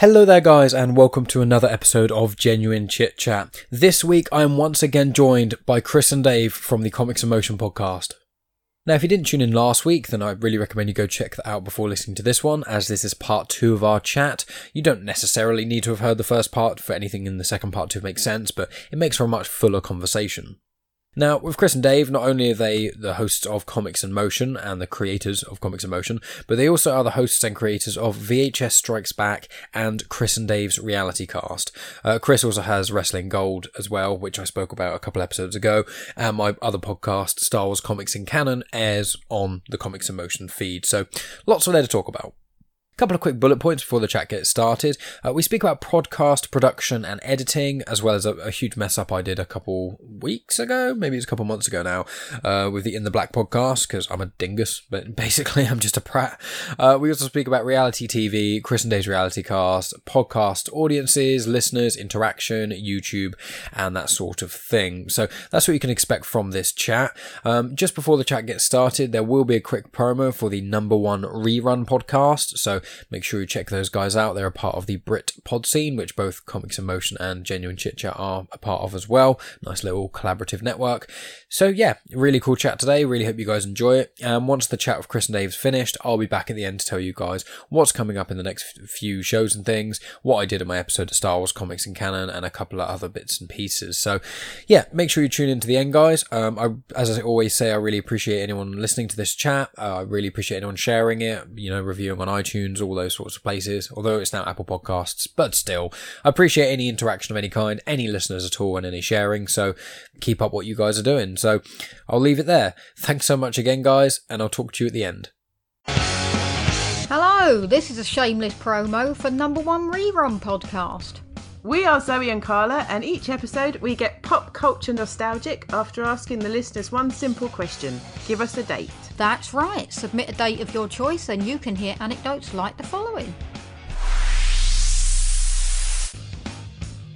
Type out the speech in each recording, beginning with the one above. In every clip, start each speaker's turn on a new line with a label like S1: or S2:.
S1: Hello there, guys, and welcome to another episode of Genuine Chit Chat. This week, I am once again joined by Chris and Dave from the Comics in Motion podcast. Now, if you didn't tune in last week, then I really recommend you go check that out before listening to this one, as this is part two of our chat. You don't necessarily need to have heard the first part for anything in the second part to make sense, but it makes for a much fuller conversation. Now, with Chris and Dave, not only are they the hosts of Comics in Motion and the creators of Comics in Motion, but they also are the hosts and creators of VHS Strikes Back and Chris and Dave's Reality Cast. Uh, Chris also has Wrestling Gold as well, which I spoke about a couple episodes ago, and my other podcast, Star Wars Comics in Canon, airs on the Comics in Motion feed. So, lots of there to talk about couple of quick bullet points before the chat gets started. Uh, we speak about podcast production and editing, as well as a, a, huge mess up I did a couple weeks ago, maybe it's a couple months ago now, uh, with the In the Black podcast, because I'm a dingus, but basically I'm just a prat. Uh, we also speak about reality TV, Chris and Dave's reality cast, podcast audiences, listeners, interaction, YouTube, and that sort of thing. So that's what you can expect from this chat. Um, just before the chat gets started, there will be a quick promo for the number one rerun podcast. So make sure you check those guys out. They're a part of the Brit pod scene, which both Comics in Motion and Genuine Chit Chat are a part of as well. Nice little collaborative network. So yeah, really cool chat today. Really hope you guys enjoy it. And once the chat with Chris and Dave's finished, I'll be back at the end to tell you guys what's coming up in the next few shows and things, what I did in my episode of Star Wars Comics and Canon, and a couple of other bits and pieces. So yeah, make sure you tune in to the end, guys. Um, I, as I always say, I really appreciate anyone listening to this chat. Uh, I really appreciate anyone sharing it, you know, reviewing on iTunes iTunes, all those sorts of places, although it's now Apple Podcasts, but still, I appreciate any interaction of any kind, any listeners at all, and any sharing, so keep up what you guys are doing. So I'll leave it there. Thanks so much again, guys, and I'll talk to you at the end.
S2: Hello, this is a shameless promo for Number One Rerun Podcast.
S3: We are Zoe and Carla, and each episode we get pop culture nostalgic after asking the listeners one simple question Give us a date.
S2: That's right. Submit a date of your choice, and you can hear anecdotes like the following.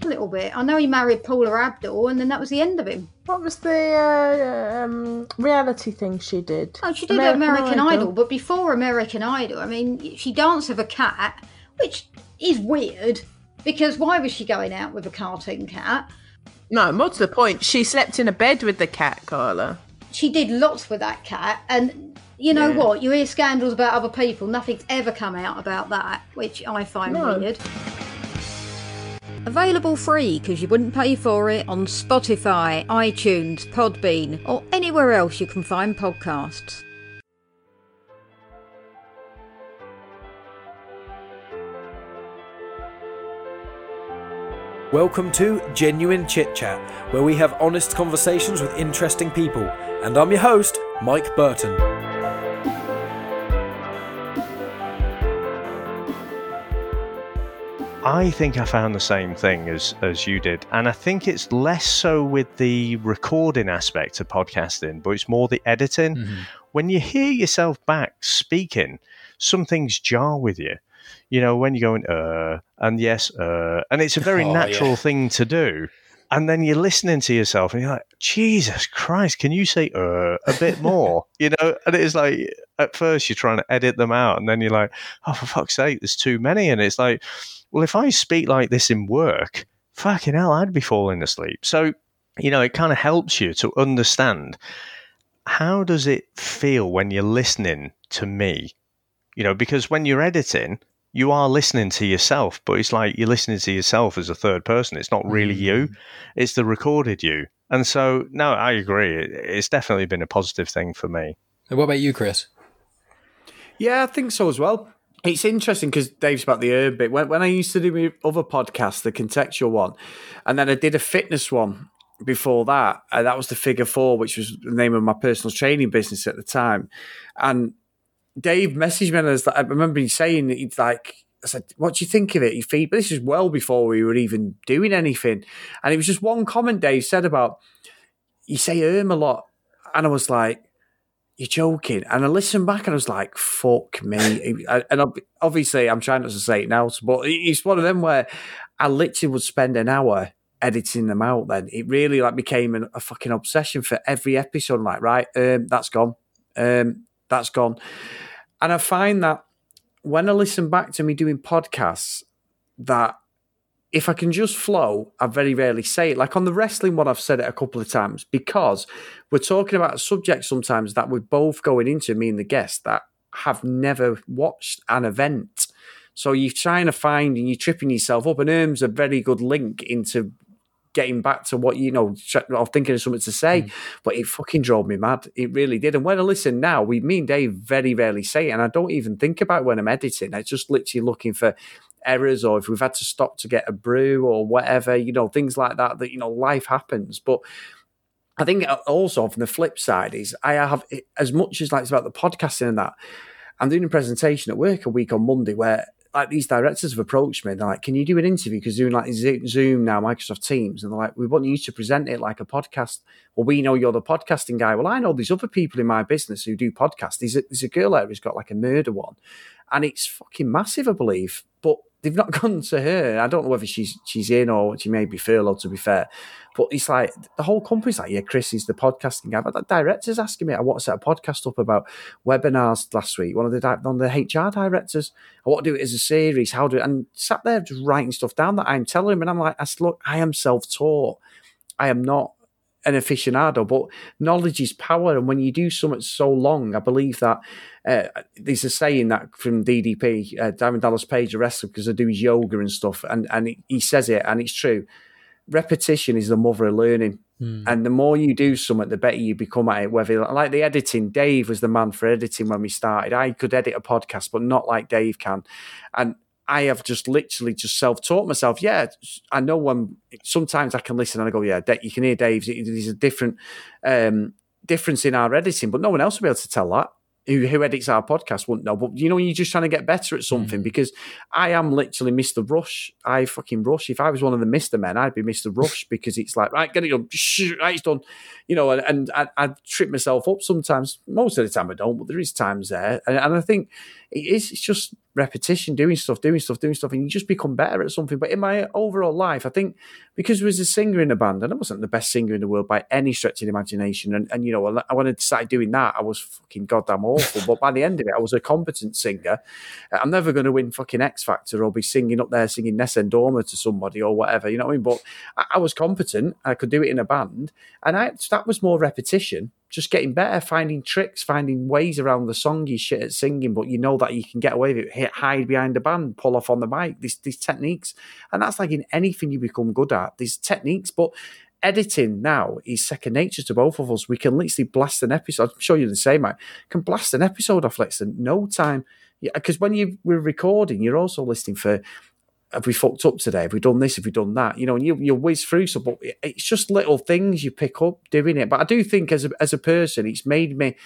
S2: A little bit. I know he married Paula Abdul, and then that was the end of him.
S3: What was the uh, um, reality thing she did?
S2: Oh, she did American, American Idol. Idol, but before American Idol, I mean, she danced with a cat, which is weird because why was she going out with a cartoon cat?
S3: No, more to the point, she slept in a bed with the cat, Carla.
S2: She did lots with that cat, and you know yeah. what? You hear scandals about other people, nothing's ever come out about that, which I find no. weird. Available free because you wouldn't pay for it on Spotify, iTunes, Podbean, or anywhere else you can find podcasts.
S1: Welcome to Genuine Chit Chat, where we have honest conversations with interesting people. And I'm your host, Mike Burton.
S4: I think I found the same thing as as you did, and I think it's less so with the recording aspect of podcasting, but it's more the editing. Mm-hmm. When you hear yourself back speaking, some things jar with you you know, when you're going, uh, and yes, uh, and it's a very oh, natural yeah. thing to do. And then you're listening to yourself and you're like, Jesus Christ, can you say uh, a bit more? you know, and it's like, at first you're trying to edit them out and then you're like, oh, for fuck's sake, there's too many. And it's like, well, if I speak like this in work, fucking hell, I'd be falling asleep. So, you know, it kind of helps you to understand how does it feel when you're listening to me? You know, because when you're editing, you are listening to yourself, but it's like you're listening to yourself as a third person. It's not really mm. you, it's the recorded you. And so, no, I agree. It's definitely been a positive thing for me.
S1: And what about you, Chris?
S5: Yeah, I think so as well. It's interesting because Dave's about the herb bit. When, when I used to do my other podcast, the contextual one, and then I did a fitness one before that, and that was the Figure Four, which was the name of my personal training business at the time. And Dave messaged me and I, was like, I remember him saying that he's like, I said, "What do you think of it?" You feed, but this is well before we were even doing anything, and it was just one comment Dave said about you say "erm" a lot, and I was like, "You're joking," and I listened back and I was like, "Fuck me," and obviously I'm trying not to say it now, but it's one of them where I literally would spend an hour editing them out. Then it really like became an, a fucking obsession for every episode. Like, right, um, that's gone, um, that's gone. And I find that when I listen back to me doing podcasts, that if I can just flow, I very rarely say it. Like on the wrestling one, I've said it a couple of times because we're talking about a subject sometimes that we're both going into, me and the guest, that have never watched an event. So you're trying to find and you're tripping yourself up. And Erm's a very good link into getting back to what you know, or thinking of something to say. Mm. But it fucking drove me mad. It really did. And when I listen now, we, me and Dave, very rarely say it, and I don't even think about when I'm editing. I just literally looking for errors or if we've had to stop to get a brew or whatever, you know, things like that. That you know, life happens, but. I think also from the flip side is I have as much as like it's about the podcasting and that. I'm doing a presentation at work a week on Monday where like these directors have approached me. They're like, "Can you do an interview? Because doing like Zoom now, Microsoft Teams, and they're like, we want you to present it like a podcast. Well, we know you're the podcasting guy. Well, I know these other people in my business who do podcasts. There's a, there's a girl out there who's got like a murder one, and it's fucking massive, I believe. But they've not gone to her. I don't know whether she's she's in or she may be furloughed. To be fair, but it's like the whole company's like, yeah, Chris is the podcasting guy. But the director's asking me, I want to set a podcast up about webinars last week. One of the one of the HR directors, I want to do it as a series. How do it? And sat there just writing stuff down that I'm telling him, and I'm like, I look, I am self taught. I am not an aficionado, but knowledge is power. And when you do something so long, I believe that uh, there's a saying that from DDP, uh, Diamond Dallas Page, a wrestler, because I do his yoga and stuff, and and he says it, and it's true. Repetition is the mother of learning. Mm. And the more you do something, the better you become at it. Whether like the editing, Dave was the man for editing when we started. I could edit a podcast, but not like Dave can. And I have just literally just self taught myself. Yeah, I know when sometimes I can listen and I go, yeah, you can hear Dave's. There's a different um, difference in our editing, but no one else will be able to tell that who, who edits our podcast wouldn't know. But you know, you're just trying to get better at something mm. because I am literally Mr. Rush. I fucking rush. If I was one of the Mr. Men, I'd be Mr. Rush because it's like, right, get it done. Right, it's done. You know, and, and I, I trip myself up sometimes. Most of the time I don't, but there is times there. And, and I think it is, it's just repetition, doing stuff, doing stuff, doing stuff, and you just become better at something. But in my overall life, I think because I was a singer in a band, and I wasn't the best singer in the world by any stretch of the imagination. And, and you know, I wanted to start doing that. I was fucking goddamn awful. but by the end of it, I was a competent singer. I'm never going to win fucking X Factor or be singing up there singing Nessun Dorma to somebody or whatever. You know what I mean? But I, I was competent. I could do it in a band, and I, that was more repetition just getting better, finding tricks, finding ways around the song you shit at singing, but you know that you can get away with it, hide behind the band, pull off on the mic, these, these techniques. And that's like in anything you become good at, these techniques. But editing now is second nature to both of us. We can literally blast an episode. I'm sure you're the same, mate. Can blast an episode off than no time. Because when you were recording, you're also listening for have we fucked up today? Have we done this? Have we done that? You know, and you you whiz through so but it's just little things you pick up doing it. But I do think as a as a person, it's made me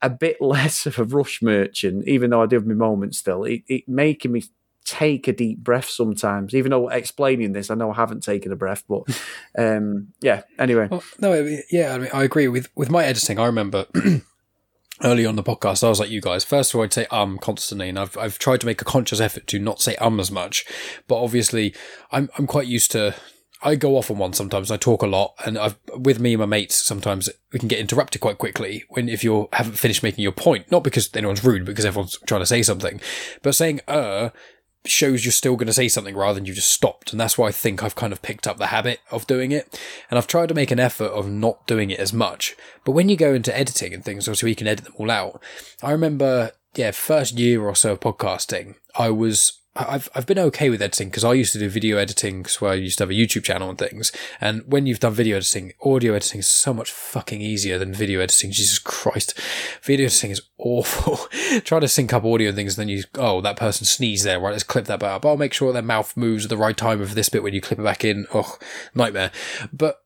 S5: a bit less of a rush merchant, even though I do have my moments still. It, it making me take a deep breath sometimes, even though explaining this, I know I haven't taken a breath, but um, yeah. Anyway,
S1: well, no, yeah, I mean, I agree with with my editing. I remember early on the podcast, I was like you guys. First of all, I'd say um constantly, and I've I've tried to make a conscious effort to not say um as much. But obviously, I'm I'm quite used to. I go off on one sometimes. I talk a lot, and I've with me and my mates. Sometimes we can get interrupted quite quickly when if you haven't finished making your point. Not because anyone's rude, because everyone's trying to say something. But saying uh shows you're still going to say something rather than you just stopped. And that's why I think I've kind of picked up the habit of doing it. And I've tried to make an effort of not doing it as much. But when you go into editing and things, so you can edit them all out, I remember, yeah, first year or so of podcasting, I was I've I've been okay with editing because I used to do video editing because I used to have a YouTube channel and things. And when you've done video editing, audio editing is so much fucking easier than video editing. Jesus Christ, video editing is awful. Try to sync up audio and things, and then you oh that person sneezed there, right? Let's clip that bit up. I'll make sure their mouth moves at the right time of this bit when you clip it back in. Oh, nightmare. But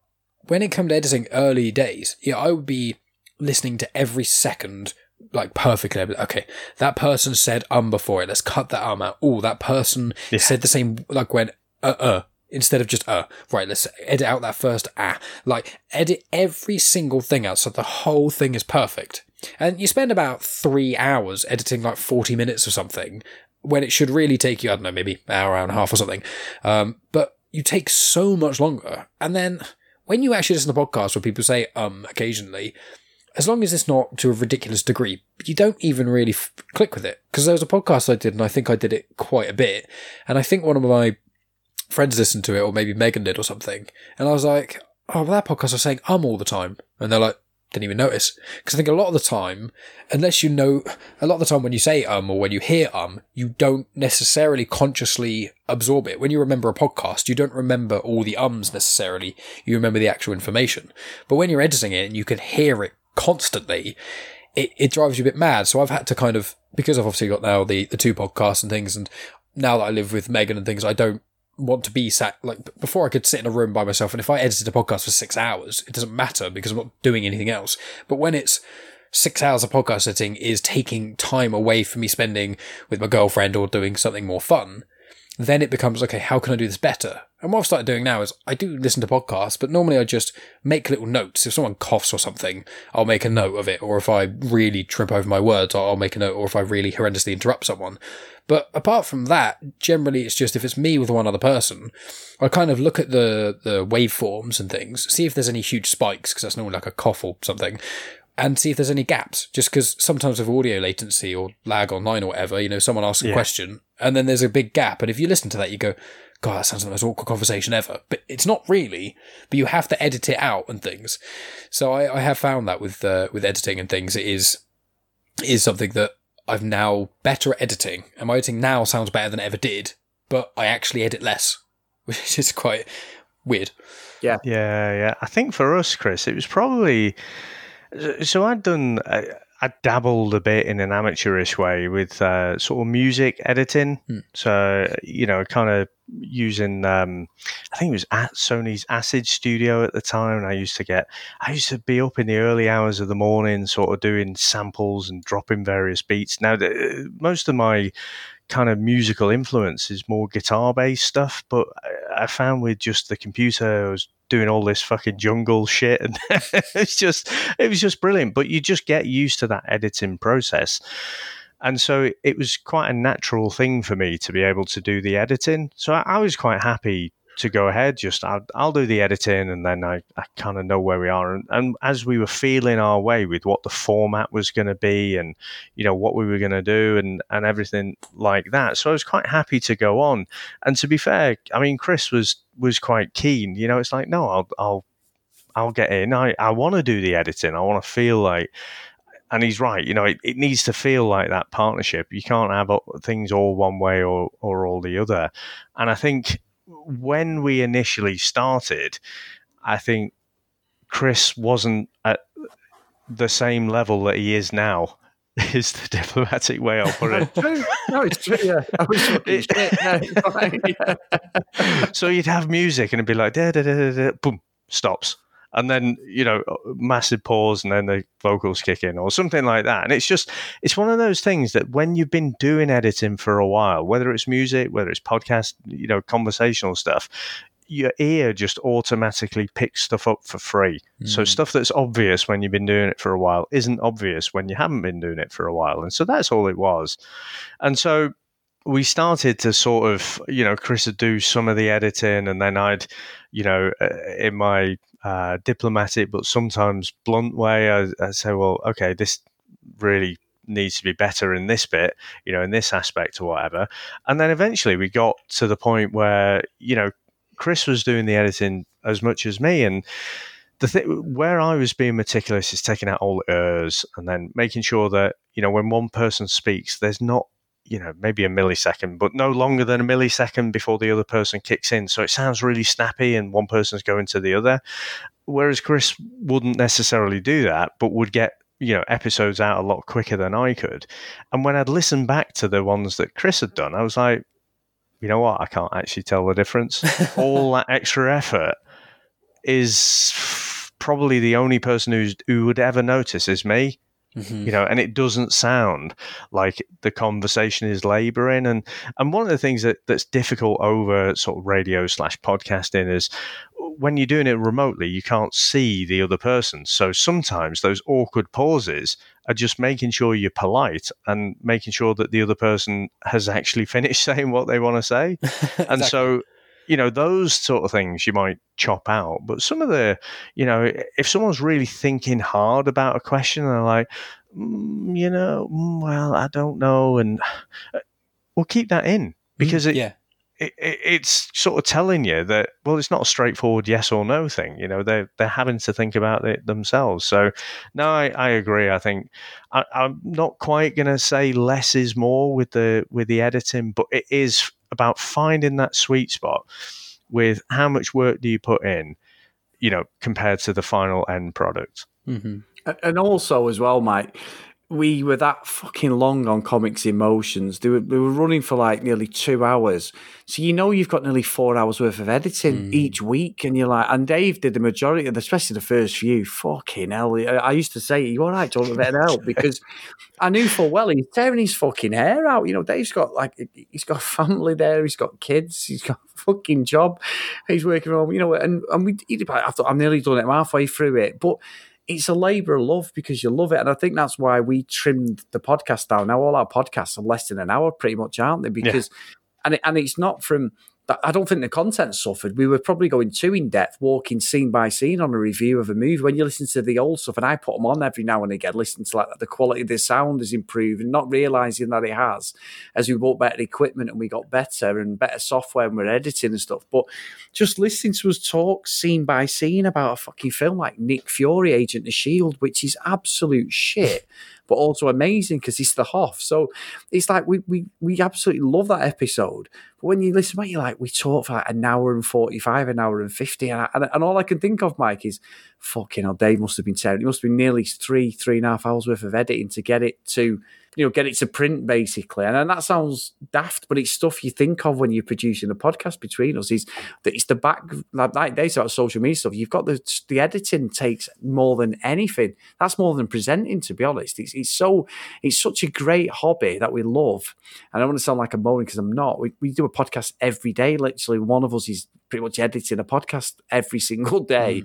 S1: when it comes to editing early days, yeah, I would be listening to every second like perfectly. Okay, that person said um before it. Let's cut that um out. Oh, that person yeah. said the same like when uh uh instead of just uh right. Let's edit out that first ah. Like edit every single thing out so the whole thing is perfect. And you spend about three hours editing like forty minutes or something when it should really take you I don't know maybe an hour, hour and a half or something. Um, but you take so much longer, and then when you actually listen to podcasts where people say um occasionally as long as it's not to a ridiculous degree, you don't even really f- click with it. Because there was a podcast I did, and I think I did it quite a bit. And I think one of my friends listened to it, or maybe Megan did or something. And I was like, oh, well, that podcast was saying um all the time. And they're like, didn't even notice. Because I think a lot of the time, unless you know, a lot of the time when you say um or when you hear um, you don't necessarily consciously absorb it. When you remember a podcast, you don't remember all the ums necessarily. You remember the actual information. But when you're editing it and you can hear it constantly, it, it drives you a bit mad. So I've had to kind of, because I've obviously got now the, the two podcasts and things, and now that I live with Megan and things, I don't want to be sat like before I could sit in a room by myself and if I edited a podcast for six hours, it doesn't matter because I'm not doing anything else. But when it's six hours of podcast editing is taking time away from me spending with my girlfriend or doing something more fun, then it becomes okay, how can I do this better? And what I've started doing now is I do listen to podcasts, but normally I just make little notes. If someone coughs or something, I'll make a note of it. Or if I really trip over my words, I'll make a note. Or if I really horrendously interrupt someone. But apart from that, generally it's just if it's me with one other person, I kind of look at the, the waveforms and things, see if there's any huge spikes, because that's normally like a cough or something, and see if there's any gaps. Just because sometimes with audio latency or lag online or whatever, you know, someone asks a yeah. question and then there's a big gap. And if you listen to that, you go, God, that sounds like the most awkward conversation ever. But it's not really. But you have to edit it out and things. So I, I have found that with uh, with editing and things, it is is something that I've now better at editing. And my editing now sounds better than it ever did. But I actually edit less, which is quite weird.
S5: Yeah,
S4: yeah, yeah. I think for us, Chris, it was probably so I'd done. Uh, I dabbled a bit in an amateurish way with uh, sort of music editing. Hmm. So, you know, kind of using, um, I think it was at Sony's Acid Studio at the time. And I used to get, I used to be up in the early hours of the morning, sort of doing samples and dropping various beats. Now, most of my kind of musical influence is more guitar based stuff, but I found with just the computer, I was doing all this fucking jungle shit, and it's just it was just brilliant. But you just get used to that editing process. And so it was quite a natural thing for me to be able to do the editing. So I, I was quite happy to go ahead. Just I'll, I'll do the editing, and then I, I kind of know where we are. And, and, as we were feeling our way with what the format was going to be, and you know what we were going to do, and and everything like that, so I was quite happy to go on. And to be fair, I mean, Chris was was quite keen. You know, it's like no, I'll I'll I'll get in. I I want to do the editing. I want to feel like and he's right. You know, it, it needs to feel like that partnership. You can't have things all one way or, or all the other. And I think when we initially started, I think Chris wasn't at the same level that he is now. Is the diplomatic way I'll put it?
S5: No, it's true. Yeah, I was shit.
S4: Yeah. so you'd have music and it'd be like, da da, da, da, da, boom, stops and then you know massive pause and then the vocals kick in or something like that and it's just it's one of those things that when you've been doing editing for a while whether it's music whether it's podcast you know conversational stuff your ear just automatically picks stuff up for free. Mm. So stuff that's obvious when you've been doing it for a while isn't obvious when you haven't been doing it for a while. And so that's all it was. And so we started to sort of, you know, Chris would do some of the editing and then I'd, you know, uh, in my uh, diplomatic but sometimes blunt way. I, I say, well, okay, this really needs to be better in this bit, you know, in this aspect or whatever. And then eventually we got to the point where, you know, Chris was doing the editing as much as me. And the thing where I was being meticulous is taking out all the ers and then making sure that, you know, when one person speaks, there's not you know, maybe a millisecond, but no longer than a millisecond before the other person kicks in. So it sounds really snappy and one person's going to the other. Whereas Chris wouldn't necessarily do that, but would get, you know, episodes out a lot quicker than I could. And when I'd listen back to the ones that Chris had done, I was like, you know what? I can't actually tell the difference. All that extra effort is probably the only person who's who would ever notice is me. Mm-hmm. You know, and it doesn't sound like the conversation is laboring. And and one of the things that, that's difficult over sort of radio slash podcasting is when you're doing it remotely, you can't see the other person. So sometimes those awkward pauses are just making sure you're polite and making sure that the other person has actually finished saying what they want to say. exactly. And so you know, those sort of things you might chop out. But some of the, you know, if someone's really thinking hard about a question and they're like, mm, you know, mm, well, I don't know, and uh, we'll keep that in because it,
S1: yeah.
S4: it, it, it's sort of telling you that well, it's not a straightforward yes or no thing. You know, they're they're having to think about it themselves. So, no, I, I agree. I think I, I'm not quite going to say less is more with the with the editing, but it is about finding that sweet spot with how much work do you put in, you know, compared to the final end product.
S5: Mm-hmm. And also, as well, Mike, we were that fucking long on Comics in Motion. They were, they were running for like nearly two hours. So you know you've got nearly four hours worth of editing mm. each week, and you're like, and Dave did the majority of, the, especially the first few. Fucking hell! I used to say, "You all right? Want a bit of help?" Because I knew full well he's tearing his fucking hair out. You know, Dave's got like he's got family there, he's got kids, he's got a fucking job, he's working home. You know, and and we, I thought I'm nearly done it. I'm halfway through it, but it's a labour of love because you love it. And I think that's why we trimmed the podcast down. Now all our podcasts are less than an hour pretty much, aren't they? Because yeah. and it, and it's not from I don't think the content suffered. We were probably going too in depth, walking scene by scene on a review of a movie. When you listen to the old stuff, and I put them on every now and again, listening to like the quality of the sound has improved, and not realizing that it has as we bought better equipment and we got better and better software and we're editing and stuff. But just listening to us talk scene by scene about a fucking film like Nick Fury, Agent of Shield, which is absolute shit but also amazing because he's the Hoff. So it's like we we we absolutely love that episode. But when you listen back, you're like, we talked for like an hour and 45, an hour and 50. And, I, and, and all I can think of, Mike, is fucking hell, Dave must have been tearing. It must have been nearly three, three and a half hours worth of editing to get it to you know, get it to print basically. And, and that sounds daft, but it's stuff you think of when you're producing a podcast between us. Is that it's the back like they say social media stuff. You've got the the editing takes more than anything. That's more than presenting, to be honest. It's it's so it's such a great hobby that we love. And I don't want to sound like a moaning because I'm not. We we do a podcast every day. Literally, one of us is pretty much editing a podcast every single day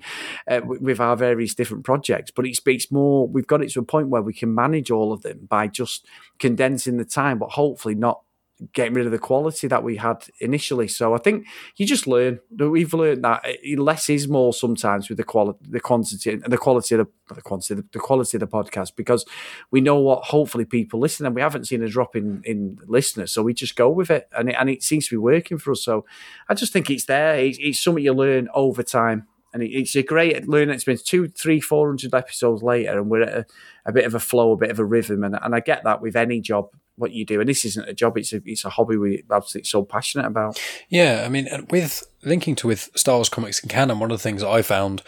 S5: mm. uh, with our various different projects. But it speaks more. We've got it to a point where we can manage all of them by just condensing the time, but hopefully not getting rid of the quality that we had initially. So I think you just learn. We've learned that less is more sometimes with the quality, the quantity, and the quality of the, the quantity, the, quality of the podcast because we know what hopefully people listen, and we haven't seen a drop in in listeners, so we just go with it, and it, and it seems to be working for us. So I just think it's there. It's, it's something you learn over time. And it's a great learning experience. Two, three, four hundred episodes later, and we're at a, a bit of a flow, a bit of a rhythm, and, and I get that with any job what you do. And this isn't a job; it's a it's a hobby we absolutely so passionate about.
S1: Yeah, I mean, with linking to with Star Wars comics and canon, one of the things I found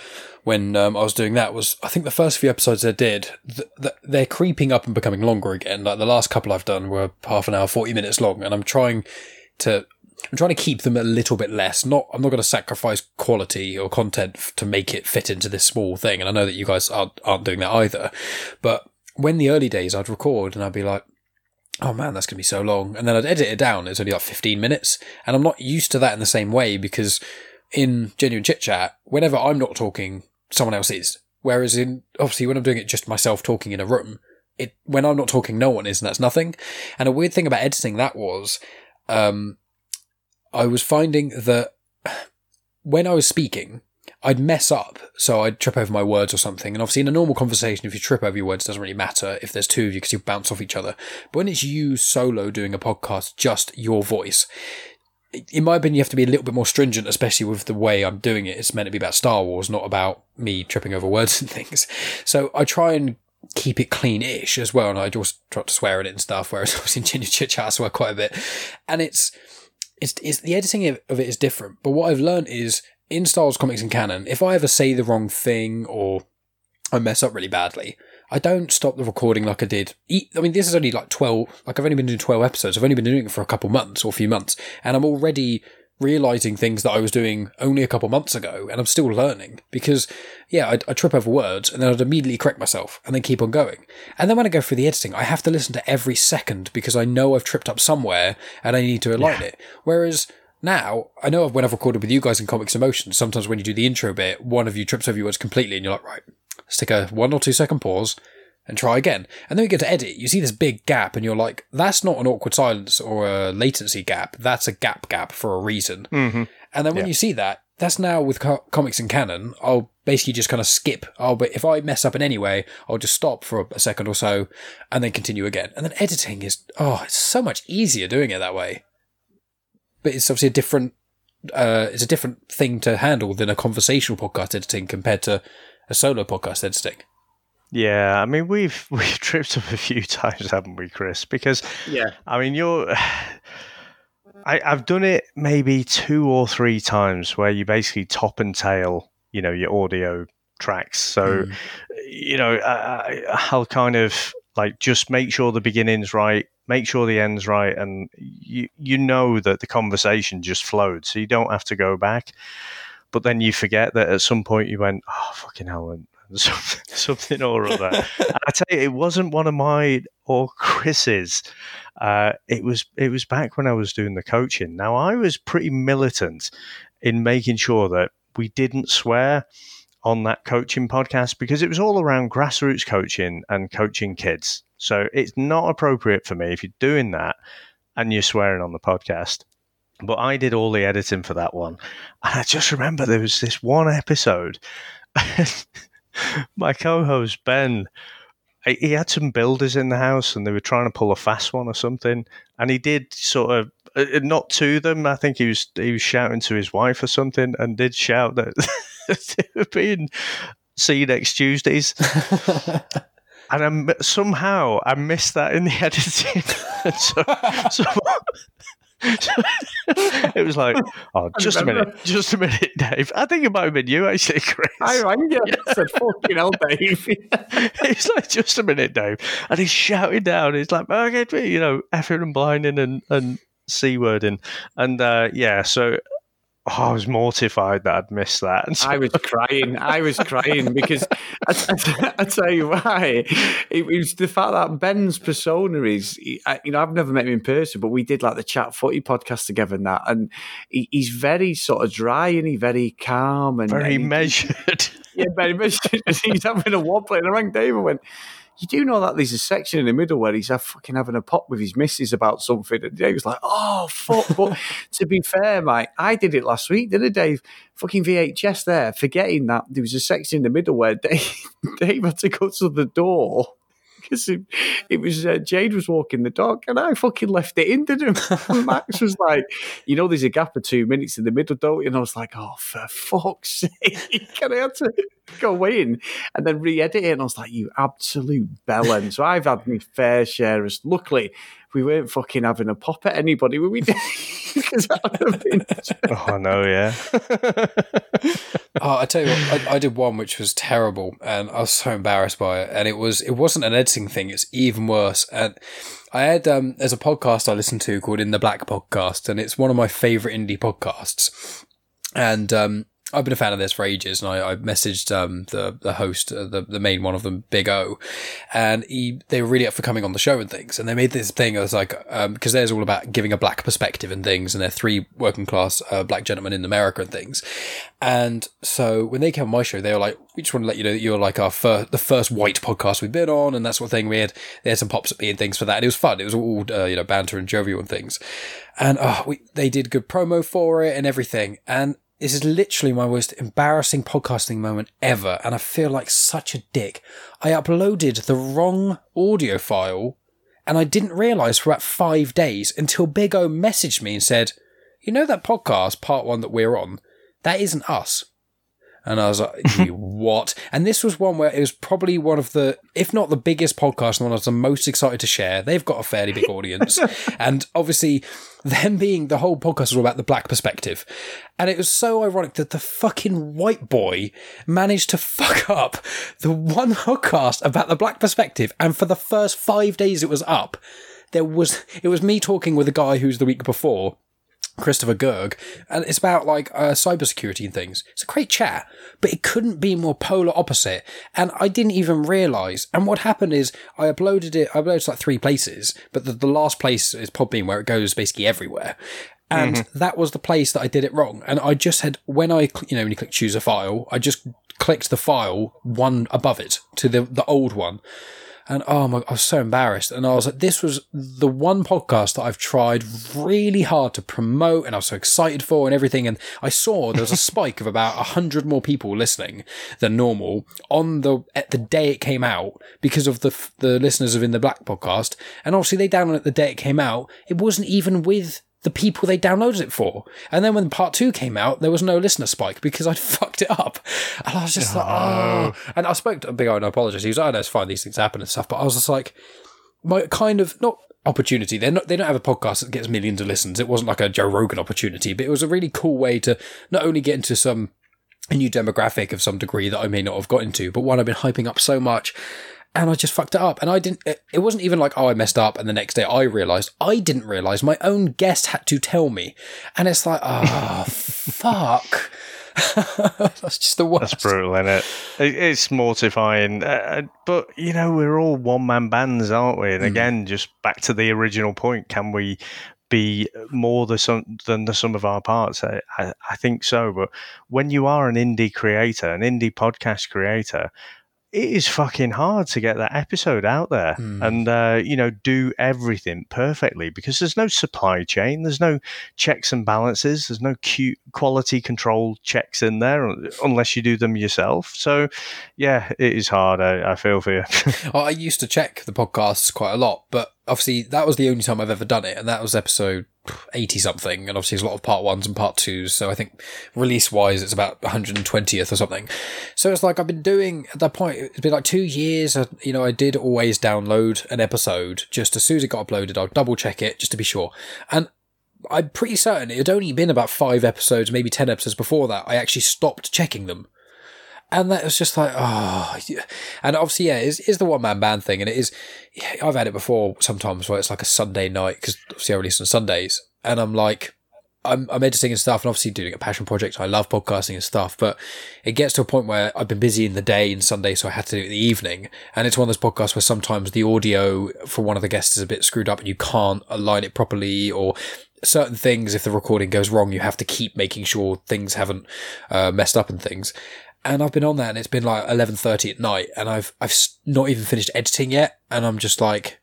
S1: when um, I was doing that was I think the first few episodes I did, th- th- they're creeping up and becoming longer again. Like the last couple I've done were half an hour, forty minutes long, and I'm trying to. I'm trying to keep them a little bit less. Not, I'm not going to sacrifice quality or content to make it fit into this small thing. And I know that you guys aren't, aren't doing that either. But when the early days I'd record and I'd be like, oh man, that's going to be so long. And then I'd edit it down. It's only like 15 minutes. And I'm not used to that in the same way because in genuine chit chat, whenever I'm not talking, someone else is. Whereas in, obviously, when I'm doing it just myself talking in a room, it, when I'm not talking, no one is, and that's nothing. And a weird thing about editing that was, um, I was finding that when I was speaking, I'd mess up. So I'd trip over my words or something. And obviously, in a normal conversation, if you trip over your words, it doesn't really matter if there's two of you because you bounce off each other. But when it's you solo doing a podcast, just your voice, in my opinion, you have to be a little bit more stringent, especially with the way I'm doing it. It's meant to be about Star Wars, not about me tripping over words and things. So I try and keep it clean-ish as well. And I just try to swear in it and stuff, whereas obviously in genuine chit chat, I swear quite a bit. And it's, it's, it's the editing of it is different. But what I've learned is in Star Wars comics and canon, if I ever say the wrong thing or I mess up really badly, I don't stop the recording like I did. I mean, this is only like 12, like I've only been doing 12 episodes. I've only been doing it for a couple months or a few months, and I'm already realizing things that I was doing only a couple months ago, and I'm still learning because, yeah, I, trip over words and then I'd immediately correct myself and then keep on going. And then when I go through the editing, I have to listen to every second because I know I've tripped up somewhere and I need to align yeah. it. Whereas now, I know when I've recorded with you guys in Comics in Motion, sometimes when you do the intro bit, one of you trips over your words completely and you're like, right, let's take a one or two second pause and try again. And then we get to edit, you see this big gap and you're like, that's not an awkward silence or a latency gap. That's a gap gap for a reason.
S4: Mm-hmm.
S1: And then when yeah. you see that, that's now with co- comics and canon. I'll basically just kind of skip. Oh, but if I mess up in any way, I'll just stop for a second or so and then continue again. And then editing is, oh, it's so much easier doing it that way. But it's obviously a different uh, it's a different thing to handle than a conversational podcast editing compared to a solo podcast editing.
S4: Yeah, I mean we've we've tripped up a few times, haven't we, Chris? Because
S5: yeah,
S4: I mean you're. I, I've done it maybe two or three times where you basically top and tail, you know, your audio tracks. So, mm. you know, I, I'll kind of like just make sure the beginning's right, make sure the end's right, and you you know that the conversation just flowed, so you don't have to go back. But then you forget that at some point you went, oh fucking hell, and something, something or other. I tell you, it wasn't one of my or Chris's. Uh, it was it was back when I was doing the coaching. Now I was pretty militant in making sure that we didn't swear on that coaching podcast because it was all around grassroots coaching and coaching kids. So it's not appropriate for me if you're doing that and you're swearing on the podcast. But I did all the editing for that one. And I just remember there was this one episode. my co host, Ben, he had some builders in the house and they were trying to pull a fast one or something. And he did sort of uh, uh, not to them. I think he was he was shouting to his wife or something, and did shout that being seen next Tuesdays. and I'm, somehow I missed that in the editing. so, so, it was like, oh, just a minute, just a minute, Dave. I think it might have been you actually, Chris.
S5: I rang you. I said, fucking hell, Dave.
S4: He's like, just a minute, Dave. And he's shouting down. He's like, okay, you know, effing and blinding and, and c wording. And uh, yeah, so Oh, I was mortified that I'd missed that.
S5: I was crying. I was crying because I, I, I, tell you why. It, was the fact that Ben's persona is, you know, I've never met him in person, but we did like the chat footy podcast together and that. And he, he's very sort of dry and he's very calm and
S4: very
S5: and
S4: measured.
S5: Yeah, very measured. he's having a wobble. And I rang Dave and went, you do know that there's a section in the middle where he's fucking having a pop with his missus about something. And Dave was like, oh, fuck. But to be fair, mate, I did it last week, didn't I, Dave? Fucking VHS there, forgetting that there was a section in the middle where Dave, Dave had to go to the door because it, it, was uh, Jade was walking the dog, and I fucking left it in, didn't I? Max was like, "You know, there's a gap of two minutes in the middle, don't you?" And I was like, "Oh, for fuck's sake!" and I had to go in and then re-edit it, and I was like, "You absolute bellend!" so I've had my fair share. Of, luckily, we weren't fucking having a pop at anybody, were we? because that would have been.
S4: oh no, yeah.
S1: oh, I tell you what, I, I, did one which was terrible, and I was so embarrassed by it. And it was it wasn't an editing thing; it's even worse. And I had um, there's a podcast I listen to called In the Black Podcast, and it's one of my favorite indie podcasts. And um, I've been a fan of this for ages, and I, I messaged um, the the host, uh, the the main one of them, Big O, and he they were really up for coming on the show and things. And they made this thing as like because um, there's all about giving a black perspective and things, and they're three working class uh, black gentlemen in America and things. And so when they came on my show, they were like, "We just want to let you know that you're like our first, the first white podcast we've been on, and that sort of thing." We had they had some pops at me and things for that, and it was fun. It was all uh, you know banter and jovial and things, and oh, we they did good promo for it and everything, and this is literally my most embarrassing podcasting moment ever, and I feel like such a dick. I uploaded the wrong audio file, and I didn't realise for about five days until Big O messaged me and said, You know that podcast, part one that we're on? That isn't us. And I was like, what? And this was one where it was probably one of the, if not the biggest podcast, and one I was the most excited to share. They've got a fairly big audience. and obviously, them being the whole podcast was all about the black perspective. And it was so ironic that the fucking white boy managed to fuck up the one podcast about the black perspective. And for the first five days it was up, there was, it was me talking with a guy who's the week before Christopher Gerg, and it's about like uh, cybersecurity and things. It's a great chat, but it couldn't be more polar opposite. And I didn't even realize. And what happened is I uploaded it. I uploaded to like three places, but the, the last place is Podbean where it goes basically everywhere. And mm-hmm. that was the place that I did it wrong. And I just had when I you know when you click choose a file, I just clicked the file one above it to the the old one. And oh my, I was so embarrassed. And I was like, this was the one podcast that I've tried really hard to promote and I was so excited for and everything. And I saw there was a spike of about a hundred more people listening than normal on the, at the day it came out because of the, the listeners of In the Black podcast. And obviously they downloaded it the day it came out. It wasn't even with the people they downloaded it for. And then when part two came out, there was no listener spike because I'd fucked it up. And I was just like, oh. And I spoke to a Big O and I apologized. He was like, oh, no, it's fine. These things happen and stuff. But I was just like, my kind of, not opportunity. They're not, they don't have a podcast that gets millions of listens. It wasn't like a Joe Rogan opportunity, but it was a really cool way to not only get into some a new demographic of some degree that I may not have got into, but one I've been hyping up so much and I just fucked it up. And I didn't, it wasn't even like, oh, I messed up. And the next day I realized, I didn't realize my own guest had to tell me. And it's like, oh, fuck. That's just the worst.
S4: That's brutal, isn't it? It's mortifying. Uh, uh, but, you know, we're all one man bands, aren't we? And mm. again, just back to the original point can we be more the sum, than the sum of our parts? I, I, I think so. But when you are an indie creator, an indie podcast creator, it is fucking hard to get that episode out there mm. and uh, you know do everything perfectly because there's no supply chain there's no checks and balances there's no cute quality control checks in there unless you do them yourself so yeah it is hard i, I feel for you
S1: i used to check the podcasts quite a lot but obviously that was the only time i've ever done it and that was episode 80 something, and obviously there's a lot of part ones and part twos. So I think release wise, it's about 120th or something. So it's like I've been doing at that point, it's been like two years. You know, I did always download an episode just as soon as it got uploaded, I'll double check it just to be sure. And I'm pretty certain it had only been about five episodes, maybe 10 episodes before that. I actually stopped checking them. And that was just like, oh, and obviously, yeah, it's, it's the one man band thing. And it is, I've had it before sometimes where it's like a Sunday night, because obviously I release on Sundays. And I'm like, I'm, I'm editing and stuff and obviously doing a passion project. I love podcasting and stuff, but it gets to a point where I've been busy in the day and Sunday, so I had to do it in the evening. And it's one of those podcasts where sometimes the audio for one of the guests is a bit screwed up and you can't align it properly or certain things, if the recording goes wrong, you have to keep making sure things haven't uh, messed up and things and I've been on that and it's been like 11:30 at night and I've I've not even finished editing yet and I'm just like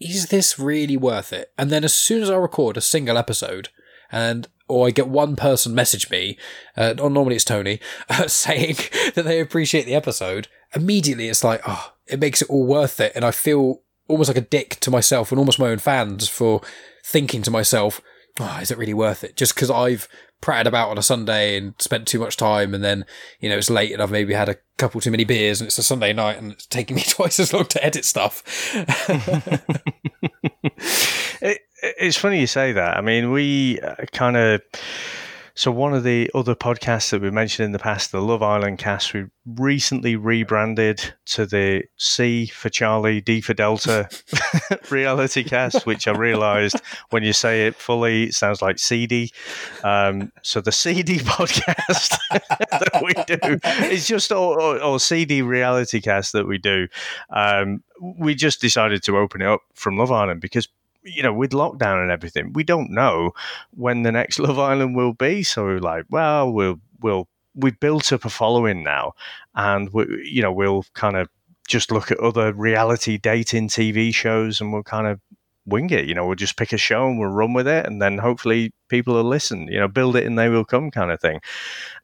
S1: is this really worth it? And then as soon as I record a single episode and or I get one person message me, uh, or normally it's Tony, uh, saying that they appreciate the episode, immediately it's like, oh, it makes it all worth it. And I feel almost like a dick to myself and almost my own fans for thinking to myself, oh, is it really worth it? Just because I've pratted about on a Sunday and spent too much time, and then you know it's late and I've maybe had a couple too many beers, and it's a Sunday night, and it's taking me twice as long to edit stuff.
S4: it, it's funny you say that. I mean, we uh, kind of so, one of the other podcasts that we mentioned in the past, the Love Island cast, we recently rebranded to the C for Charlie, D for Delta reality cast, which I realized when you say it fully, it sounds like CD. Um, so, the CD podcast that we do is just or, or, CD reality cast that we do. Um, we just decided to open it up from Love Island because you know, with lockdown and everything, we don't know when the next Love Island will be. So we're like, well, we'll we'll we've built up a following now, and we, you know, we'll kind of just look at other reality dating TV shows, and we'll kind of wing it. You know, we'll just pick a show and we'll run with it, and then hopefully people will listen. You know, build it and they will come, kind of thing.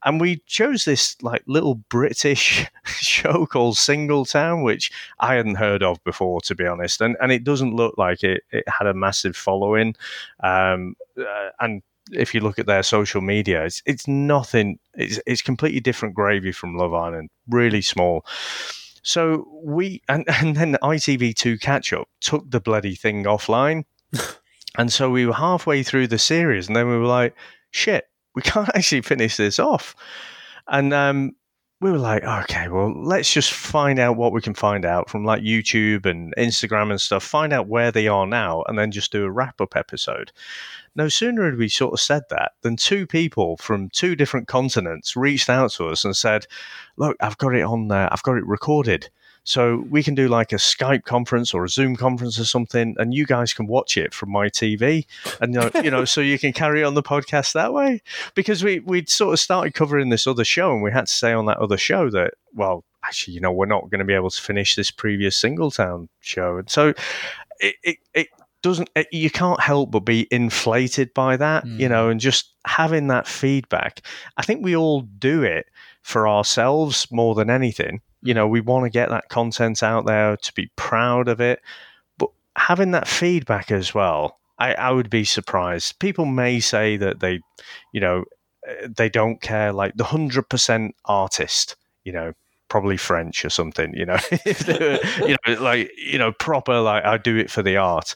S4: And we chose this like little British show called Singletown, which I hadn't heard of before, to be honest. And and it doesn't look like it it had a massive following. Um, uh, and if you look at their social media, it's it's nothing. It's it's completely different gravy from Love Island. Really small. So we and, and then ITV2 catch up took the bloody thing offline. and so we were halfway through the series and then we were like, shit, we can't actually finish this off. And um, we were like, okay, well, let's just find out what we can find out from like YouTube and Instagram and stuff, find out where they are now, and then just do a wrap up episode. No sooner had we sort of said that than two people from two different continents reached out to us and said, "Look, I've got it on there. I've got it recorded." So we can do like a Skype conference or a Zoom conference or something, and you guys can watch it from my TV, and you know, so you can carry on the podcast that way. Because we we'd sort of started covering this other show, and we had to say on that other show that well, actually, you know, we're not going to be able to finish this previous Singletown show, and so it, it, it doesn't eh, you can't help but be inflated by that mm. you know and just having that feedback i think we all do it for ourselves more than anything you know we want to get that content out there to be proud of it but having that feedback as well I, I would be surprised. People may say that they, you know, uh, they don't care. Like the hundred percent artist, you know, probably French or something. You know, you know, like you know, proper. Like I do it for the art.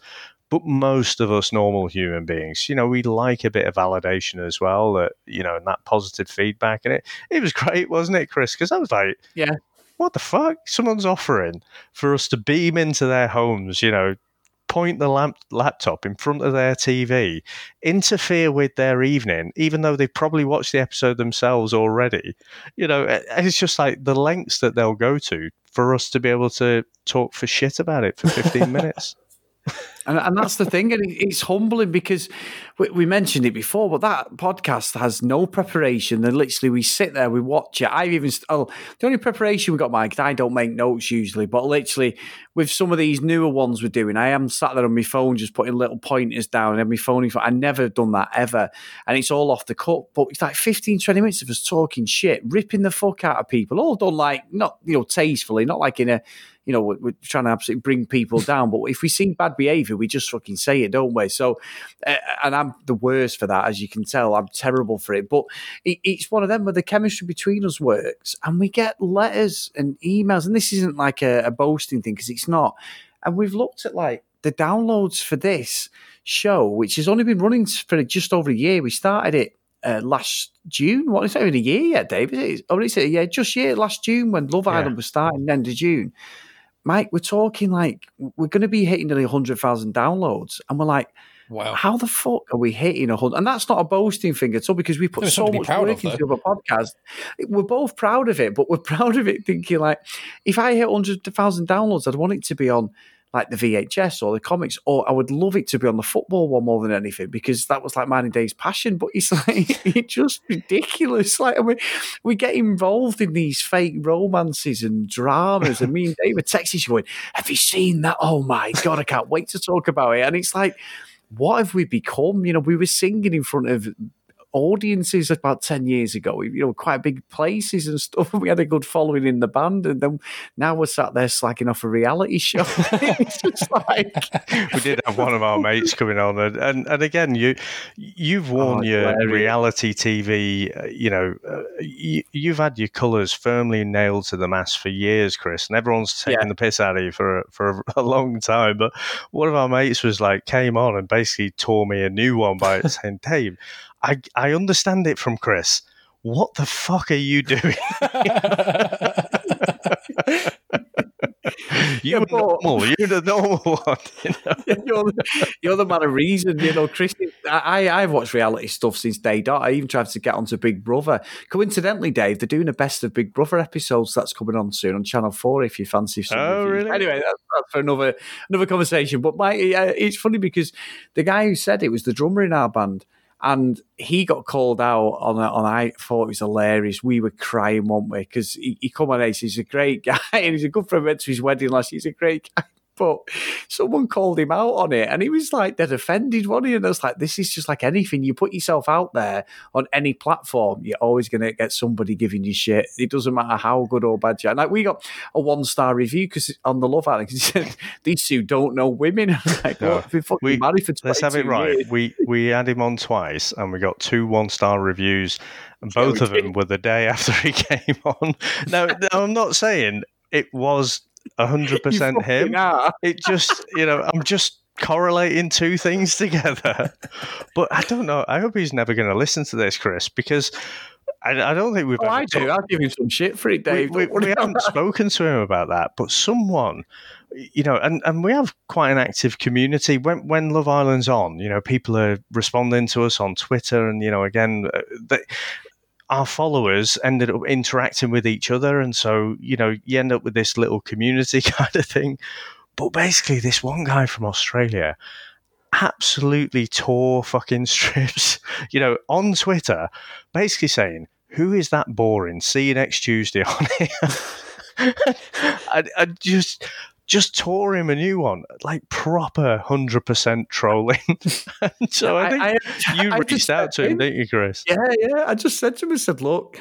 S4: But most of us normal human beings, you know, we like a bit of validation as well. That you know, and that positive feedback, and it it was great, wasn't it, Chris? Because I was like,
S5: yeah,
S4: what the fuck? Someone's offering for us to beam into their homes, you know, point the lamp- laptop in front of their TV, interfere with their evening, even though they've probably watched the episode themselves already. You know, it's just like the lengths that they'll go to for us to be able to talk for shit about it for 15 minutes.
S5: And, and that's the thing, and it's humbling because we, we, mentioned it before, but that podcast has no preparation. And literally, we sit there, we watch it. I've even oh, the only preparation we got, Mike. I don't make notes usually, but literally with some of these newer ones we're doing, I am sat there on my phone just putting little pointers down and my phone. I never done that ever, and it's all off the cut. But it's like 15, 20 minutes of us talking shit, ripping the fuck out of people, all done like not you know tastefully, not like in a you know, we're, we're, trying to absolutely bring people down. But if we see bad behavior, we just fucking say it, don't we? So, uh, and I'm the worst for that, as you can tell. I'm terrible for it. But it, it's one of them where the chemistry between us works, and we get letters and emails. And this isn't like a, a boasting thing because it's not. And we've looked at like the downloads for this show, which has only been running for just over a year. We started it uh, last June. What is it? Even a year yet, Dave? Is it? Or is it? Yeah, just year last June when Love Island was starting, end of June. Mike, we're talking like we're going to be hitting nearly 100,000 downloads. And we're like, wow, how the fuck are we hitting 100? And that's not a boasting thing at all because we put so much work into the podcast. We're both proud of it, but we're proud of it thinking like, if I hit 100,000 downloads, I'd want it to be on like the VHS or the comics, or I would love it to be on the football one more than anything because that was like mine and Dave's passion. But it's like it's just ridiculous. Like I mean, we get involved in these fake romances and dramas, and me and Dave are texting going, "Have you seen that? Oh my god, I can't wait to talk about it." And it's like what have we become? You know, we were singing in front of audiences about 10 years ago, you know, quite big places and stuff. We had a good following in the band. And then now we're sat there slacking off a reality show. it's just like.
S4: we did have one of our mates coming on. And, and, and again, you, you've worn oh, your hilarious. reality TV, uh, you know, uh, you, have had your colours firmly nailed to the mast for years, Chris. And everyone's taking yeah. the piss out of you for, for a, a long time. But one of our mates was like, came on and basically tore me a new one by saying, Dave, I I understand it from Chris. What the fuck are you doing? you're yeah, normal. You're the normal one. You know?
S5: you're, the, you're, the man of reason. You know, Chris. I, I've watched reality stuff since day dot. I even tried to get onto Big Brother. Coincidentally, Dave, they're doing a best of Big Brother episodes that's coming on soon on Channel Four. If you fancy some.
S4: Oh, reviews. really?
S5: Anyway, that's, that's, for another another conversation. But my, uh, it's funny because the guy who said it was the drummer in our band and he got called out on on. I thought it was hilarious. We were crying, weren't we? Because he, he come on ace. He's a great guy, and he's a good friend. Went to his wedding last. He's a great guy but someone called him out on it and he was like dead offended, wasn't he? And I was like, this is just like anything. You put yourself out there on any platform, you're always going to get somebody giving you shit. It doesn't matter how good or bad you are. Like, we got a one star review because on the Love Island, he said, these two don't know women. like, no, we, married for
S4: Let's have it right.
S5: Years.
S4: We, we had him on twice and we got two one star reviews. And both yeah, of them were the day after he came on. Now, I'm not saying it was hundred percent him. Are. It just, you know, I'm just correlating two things together. but I don't know. I hope he's never going to listen to this, Chris, because I, I don't think we've.
S5: Oh, I do. I'll give him some shit for it, Dave.
S4: We, we, we haven't spoken to him about that, but someone, you know, and, and we have quite an active community. When when Love Island's on, you know, people are responding to us on Twitter, and you know, again, uh, they, our followers ended up interacting with each other. And so, you know, you end up with this little community kind of thing. But basically, this one guy from Australia absolutely tore fucking strips, you know, on Twitter, basically saying, Who is that boring? See you next Tuesday on here. I, I just just tore him a new one, like proper 100% trolling. so I think I, I, you reached out to him, didn't you, Chris?
S5: Yeah, yeah. I just said to him, I said, look,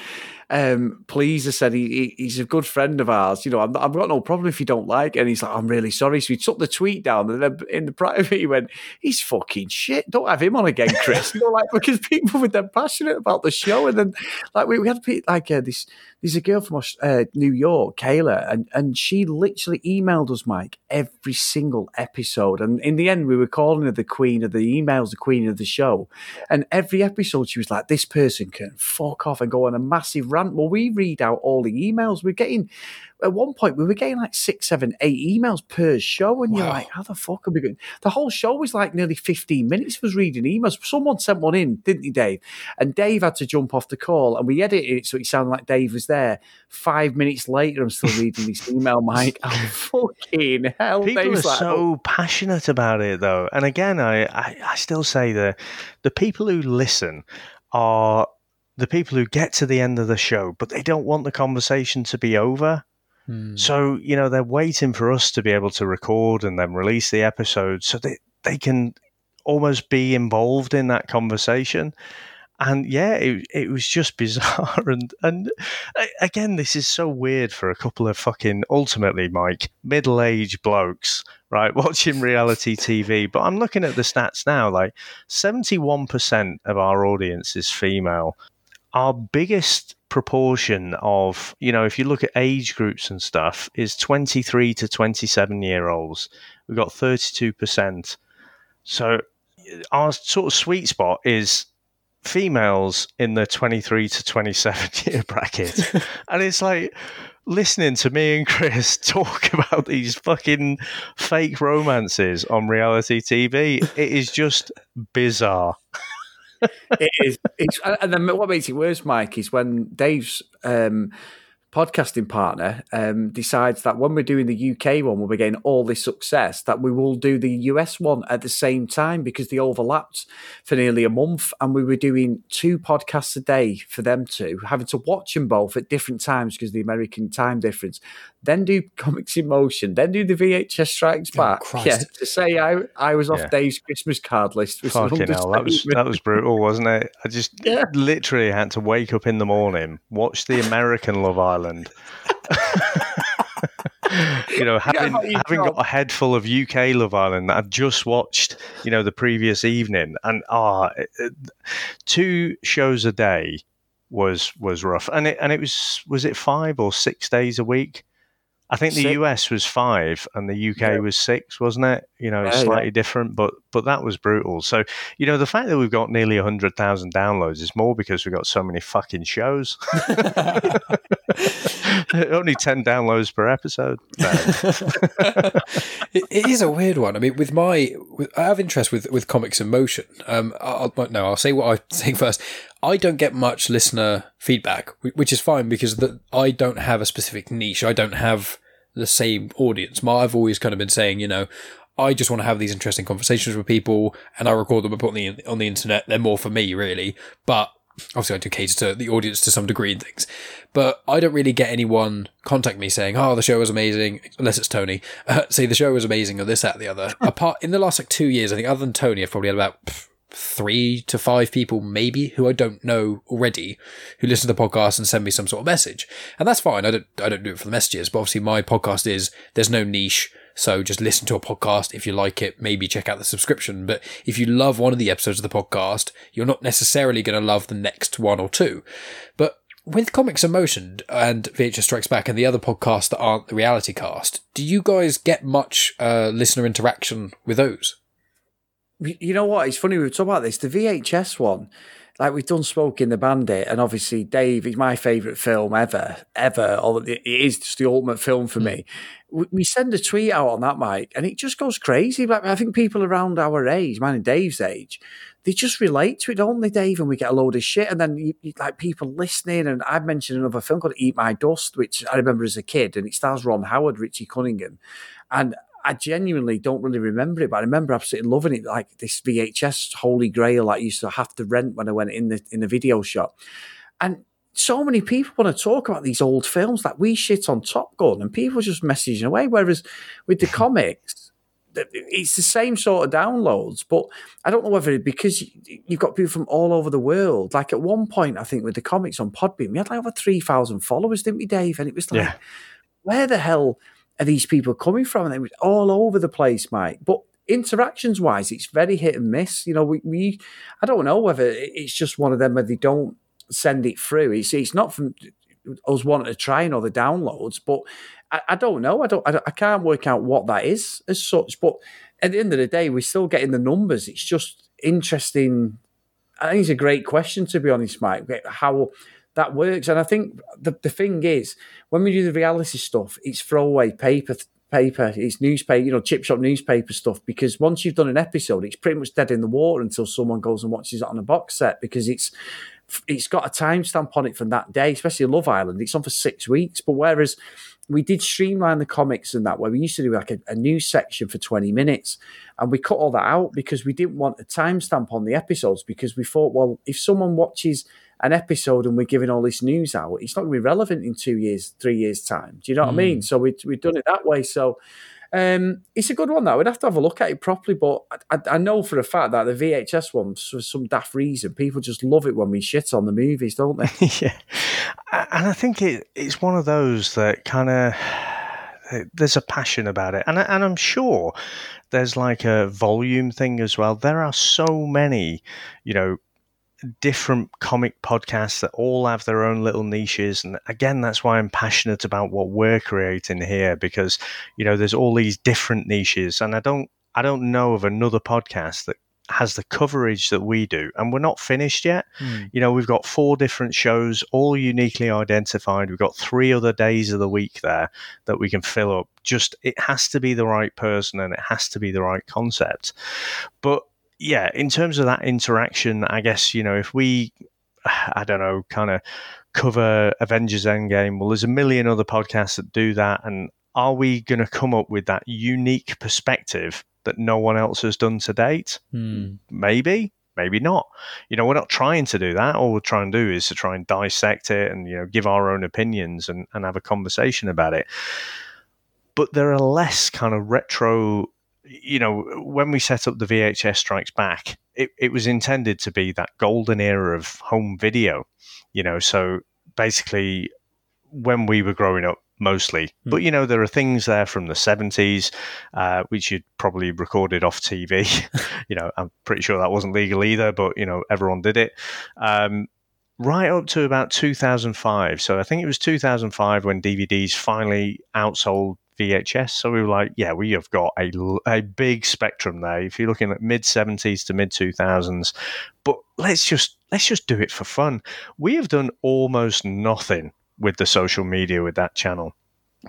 S5: um, please, I said, he, he's a good friend of ours. You know, i have got no problem if you don't like it. And he's like, I'm really sorry. So he took the tweet down and then in the private, he went, he's fucking shit. Don't have him on again, Chris. you know, like, because people were then passionate about the show. And then, like, we, we had like uh, this, there's a girl from uh, New York, Kayla, and, and she literally emailed us, Mike, every single episode. And in the end, we were calling her the queen of the emails, the queen of the show. And every episode, she was like, this person can fuck off and go on a massive rant. Well, we read out all the emails. We're getting at one point we were getting like six, seven, eight emails per show, and wow. you're like, how the fuck are we going? The whole show was like nearly 15 minutes was reading emails. Someone sent one in, didn't he, Dave? And Dave had to jump off the call, and we edited it so it sounded like Dave was there. Five minutes later, I'm still reading this email, Mike. Oh, fucking hell.
S4: People
S5: Dave's
S4: are
S5: like,
S4: so
S5: oh.
S4: passionate about it, though. And again, I, I, I still say that the people who listen are the people who get to the end of the show, but they don't want the conversation to be over. Hmm. So, you know, they're waiting for us to be able to record and then release the episode so that they can almost be involved in that conversation. And yeah, it, it was just bizarre. And, and again, this is so weird for a couple of fucking, ultimately, Mike, middle aged blokes, right, watching reality TV. But I'm looking at the stats now like 71% of our audience is female our biggest proportion of, you know, if you look at age groups and stuff, is 23 to 27 year olds. We've got 32%. So our sort of sweet spot is females in the 23 to 27 year bracket. and it's like listening to me and Chris talk about these fucking fake romances on reality TV. It is just bizarre
S5: it is. It's, and then what makes it worse, Mike, is when Dave's um, podcasting partner um, decides that when we're doing the UK one, when we're getting all this success, that we will do the US one at the same time because they overlapped for nearly a month, and we were doing two podcasts a day for them two, having to watch them both at different times because the American time difference then do Comics in Motion, then do the VHS Strikes oh, Back. Oh, yeah, to say I, I was off yeah. Dave's Christmas card list was
S4: Fucking hell, that was that was brutal, wasn't it? I just yeah. literally had to wake up in the morning, watch the American Love Island. you know, having having got a head full of UK Love Island that I've just watched, you know, the previous evening, and ah, oh, two shows a day was was rough, and it and it was was it five or six days a week I think the six. US was five and the UK yeah. was six, wasn't it? You know, yeah, slightly yeah. different, but but that was brutal. So you know, the fact that we've got nearly hundred thousand downloads is more because we've got so many fucking shows. Only ten downloads per episode.
S1: It, is a weird one. I mean, with my, with, I have interest with with comics in motion. Um, I'll, no, I'll say what I think first. I don't get much listener feedback, which is fine because the, I don't have a specific niche. I don't have the same audience. My, I've always kind of been saying, you know, I just want to have these interesting conversations with people and I record them and put them on the internet. They're more for me, really. But obviously, I do cater to the audience to some degree and things. But I don't really get anyone contact me saying, "Oh, the show was amazing," unless it's Tony. Uh, say the show was amazing or this, that, the other. Apart in the last like two years, I think other than Tony, I've probably had about three to five people maybe who I don't know already who listen to the podcast and send me some sort of message. And that's fine. I don't I don't do it for the messages, but obviously my podcast is there's no niche. So just listen to a podcast. If you like it, maybe check out the subscription. But if you love one of the episodes of the podcast, you're not necessarily going to love the next one or two. But with Comics in Motion and VHS Strikes Back and the other podcasts that aren't the reality cast, do you guys get much uh, listener interaction with those?
S5: You know what? It's funny we talking about this. The VHS one, like we've done Smokey and the Bandit, and obviously Dave is my favourite film ever, ever. Or it is just the ultimate film for mm. me. We, we send a tweet out on that, Mike, and it just goes crazy. Like I think people around our age, mine and Dave's age, they just relate to it, don't they, Dave? And we get a load of shit, and then you, you, like people listening. And I've mentioned another film called Eat My Dust, which I remember as a kid, and it stars Ron Howard, Richie Cunningham, and I genuinely don't really remember it, but I remember absolutely loving it. Like this VHS Holy Grail I used to have to rent when I went in the in the video shop. And so many people want to talk about these old films that we shit on Top Gun, and people just messaging away. Whereas with the comics, it's the same sort of downloads, but I don't know whether because you've got people from all over the world. Like at one point, I think with the comics on Podbean, we had like over three thousand followers, didn't we, Dave? And it was like, yeah. where the hell are these people coming from? And it was all over the place, Mike. But interactions wise, it's very hit and miss. You know, we, we I don't know whether it's just one of them where they don't send it through. It's it's not from us wanting to try and the downloads, but I, I don't know. I don't, I I can't work out what that is as such. But at the end of the day, we're still getting the numbers. It's just interesting. I think it's a great question to be honest, Mike. How that works, and I think the the thing is when we do the reality stuff, it's throwaway paper paper, it's newspaper, you know, chip shop newspaper stuff. Because once you've done an episode, it's pretty much dead in the water until someone goes and watches it on a box set because it's it's got a timestamp on it from that day, especially Love Island. It's on for six weeks. But whereas we did streamline the comics and that, where we used to do like a, a news section for 20 minutes, and we cut all that out because we didn't want a timestamp on the episodes because we thought, well, if someone watches an episode and we're giving all this news out, it's not going to be relevant in two years, three years' time. Do you know what mm. I mean? So we, we've done it that way. So um, it's a good one, though. We'd have to have a look at it properly, but I, I, know for a fact that the VHS one, for some daft reason, people just love it when we shit on the movies, don't they?
S4: yeah, and I think it, it's one of those that kind of there's a passion about it, and and I'm sure there's like a volume thing as well. There are so many, you know, different comic podcasts that all have their own little niches and again that's why i'm passionate about what we're creating here because you know there's all these different niches and i don't i don't know of another podcast that has the coverage that we do and we're not finished yet. Mm. you know we've got four different shows all uniquely identified. We've got three other days of the week there that we can fill up. Just it has to be the right person and it has to be the right concept. But yeah, in terms of that interaction, I guess, you know, if we, I don't know, kind of cover Avengers Endgame, well, there's a million other podcasts that do that. And are we going to come up with that unique perspective that no one else has done to date?
S1: Hmm.
S4: Maybe, maybe not. You know, we're not trying to do that. All we're trying to do is to try and dissect it and, you know, give our own opinions and, and have a conversation about it. But there are less kind of retro you know, when we set up the VHS Strikes Back, it, it was intended to be that golden era of home video, you know. So basically, when we were growing up, mostly. Mm. But you know, there are things there from the seventies, uh, which you'd probably recorded off TV. you know, I'm pretty sure that wasn't legal either, but you know, everyone did it. Um, right up to about 2005. So I think it was 2005 when DVDs finally outsold VHS. So we were like, yeah, we have got a, a big spectrum there. If you're looking at mid 70s to mid 2000s, but let's just let's just do it for fun. We have done almost nothing with the social media with that channel.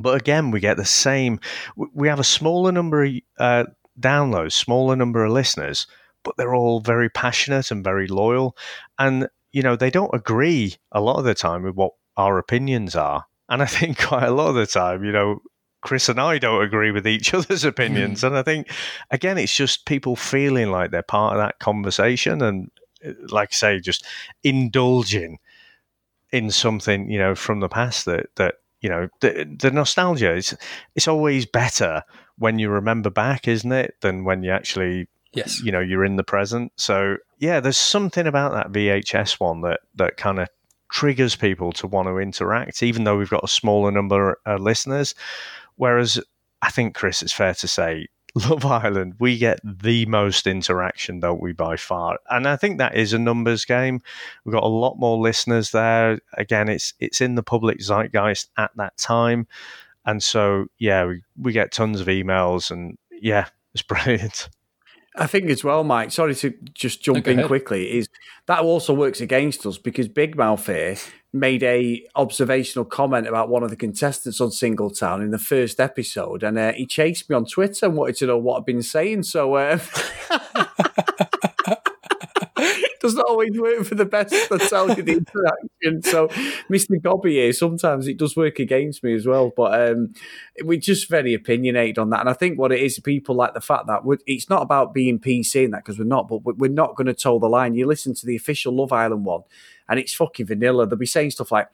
S4: But again, we get the same. We have a smaller number of uh, downloads, smaller number of listeners, but they're all very passionate and very loyal. And you know, they don't agree a lot of the time with what our opinions are. And I think quite a lot of the time, you know, Chris and I don't agree with each other's opinions. Mm. And I think, again, it's just people feeling like they're part of that conversation and, uh, like I say, just indulging in something, you know, from the past that, that you know, the, the nostalgia is, it's always better when you remember back, isn't it, than when you actually,
S1: yes,
S4: you know, you're in the present. So, yeah, there's something about that VHS one that, that kind of triggers people to want to interact, even though we've got a smaller number of listeners. Whereas I think, Chris, it's fair to say, Love Island, we get the most interaction, don't we, by far? And I think that is a numbers game. We've got a lot more listeners there. Again, it's it's in the public zeitgeist at that time. And so, yeah, we, we get tons of emails and yeah, it's brilliant.
S5: I think as well, Mike. Sorry to just jump in quickly. Is that also works against us because Big Mouth here made a observational comment about one of the contestants on Singletown in the first episode, and uh, he chased me on Twitter and wanted to know what I've been saying. So. Uh, doesn't always work for the best. Tell you the interaction. So, Mr. Gobby here, sometimes it does work against me as well. But um, we're just very opinionated on that. And I think what it is, people like the fact that it's not about being PC and that because we're not, but we're not going to toe the line. You listen to the official Love Island one, and it's fucking vanilla. They'll be saying stuff like,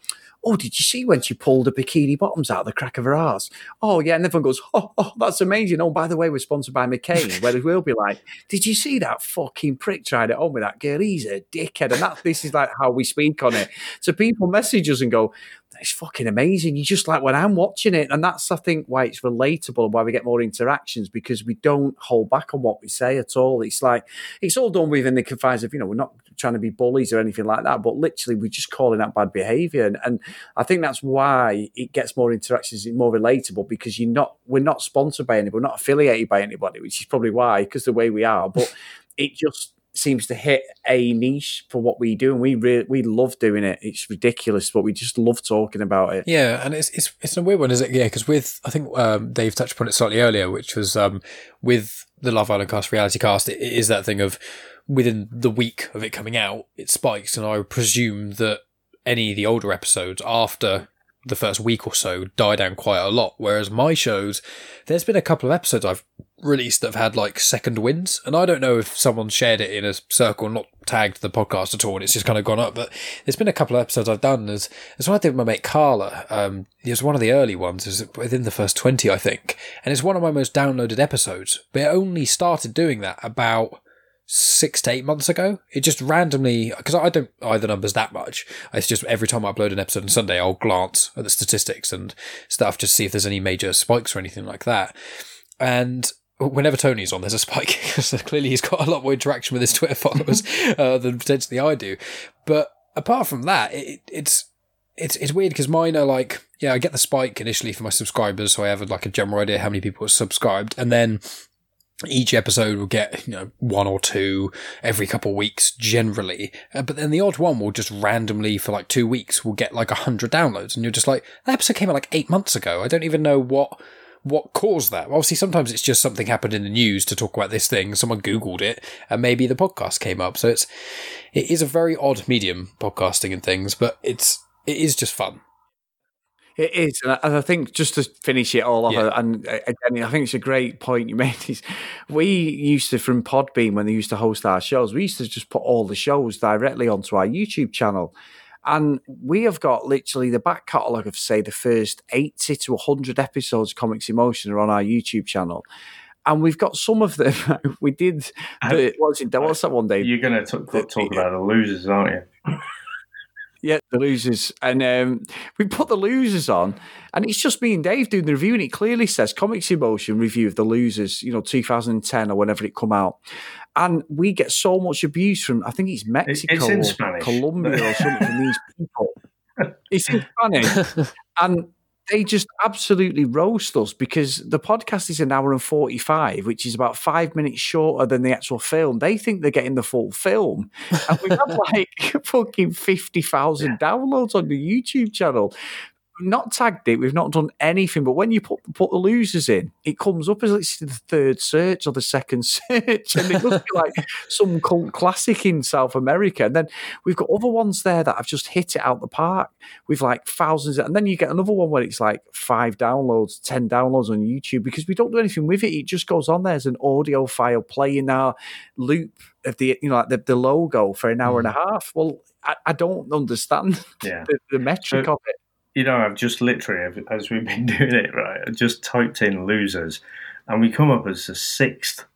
S5: "Oh, did you see when she pulled the bikini bottoms out of the crack of her ass?" Oh yeah, and everyone goes, "Oh, oh that's amazing." Oh, by the way, we're sponsored by McCain. Whereas we'll be like, "Did you see that fucking prick tried it on with that girl? He's a dickhead." And that this is like how we speak on it. So people message us and go, it's fucking amazing. You just like when I'm watching it, and that's I think why it's relatable and why we get more interactions because we don't hold back on what we say at all. It's like it's all done within the confines of you know we're not trying to be bullies or anything like that, but literally we're just calling out bad behaviour, and, and I think that's why it gets more interactions, it's more relatable because you're not we're not sponsored by anybody, we're not affiliated by anybody, which is probably why because the way we are, but it just seems to hit a niche for what we do, and we re- we love doing it. It's ridiculous, but we just love talking about it.
S1: Yeah, and it's it's it's a weird one, is it? Yeah, because with I think um, Dave touched upon it slightly earlier, which was um, with the Love Island cast, reality cast, it, it is that thing of within the week of it coming out, it spikes, and I presume that any of the older episodes after the first week or so die down quite a lot. Whereas my shows, there's been a couple of episodes I've released that have had like second wins, and I don't know if someone shared it in a circle, not tagged the podcast at all, and it's just kind of gone up. But there's been a couple of episodes I've done. There's, there's one I did with my mate Carla. Um, it was one of the early ones, was within the first 20, I think, and it's one of my most downloaded episodes. But it only started doing that about six to eight months ago. It just randomly, because I don't eye the numbers that much. It's just every time I upload an episode on Sunday, I'll glance at the statistics and stuff just to see if there's any major spikes or anything like that. And whenever Tony's on, there's a spike. Because clearly he's got a lot more interaction with his Twitter followers uh, than potentially I do. But apart from that, it, it's it's it's weird because mine are like yeah, I get the spike initially for my subscribers, so I have like a general idea how many people are subscribed, and then each episode will get you know one or two every couple of weeks generally. Uh, but then the odd one will just randomly for like two weeks will get like a hundred downloads and you're just like that episode came out like eight months ago. I don't even know what what caused that. Obviously, sometimes it's just something happened in the news to talk about this thing. Someone Googled it, and maybe the podcast came up. So it's it is a very odd medium, podcasting and things, but it's it is just fun.
S5: It is, and I think just to finish it all off, yeah. and uh, again, I think it's a great point you made. Is we used to from Podbean when they used to host our shows, we used to just put all the shows directly onto our YouTube channel. And we have got literally the back catalogue of, say, the first 80 to 100 episodes of Comics in Motion are on our YouTube channel. And we've got some of them. we did. The, what's, it, what's that one day?
S4: You're going to talk, talk about the losers, aren't you?
S5: Yeah, the losers. And um, we put the losers on, and it's just me and Dave doing the review, and it clearly says Comics in Motion review of the losers, you know, 2010 or whenever it come out. And we get so much abuse from, I think it's Mexico it's or Colombia or something from these people. It's in Spanish. and they just absolutely roast us because the podcast is an hour and 45, which is about five minutes shorter than the actual film. They think they're getting the full film. And we've had like fucking 50,000 yeah. downloads on the YouTube channel not tagged it. We've not done anything. But when you put put the losers in, it comes up as it's the third search or the second search, and it must be like some cult classic in South America. And then we've got other ones there that have just hit it out the park with like thousands. And then you get another one where it's like five downloads, ten downloads on YouTube because we don't do anything with it. It just goes on there as an audio file playing our loop of the you know like the, the logo for an hour mm. and a mm. half. Well, I, I don't understand yeah. the, the metric of it
S4: you know, I've just literally, as we've been doing it, right, I just typed in losers and we come up as the sixth.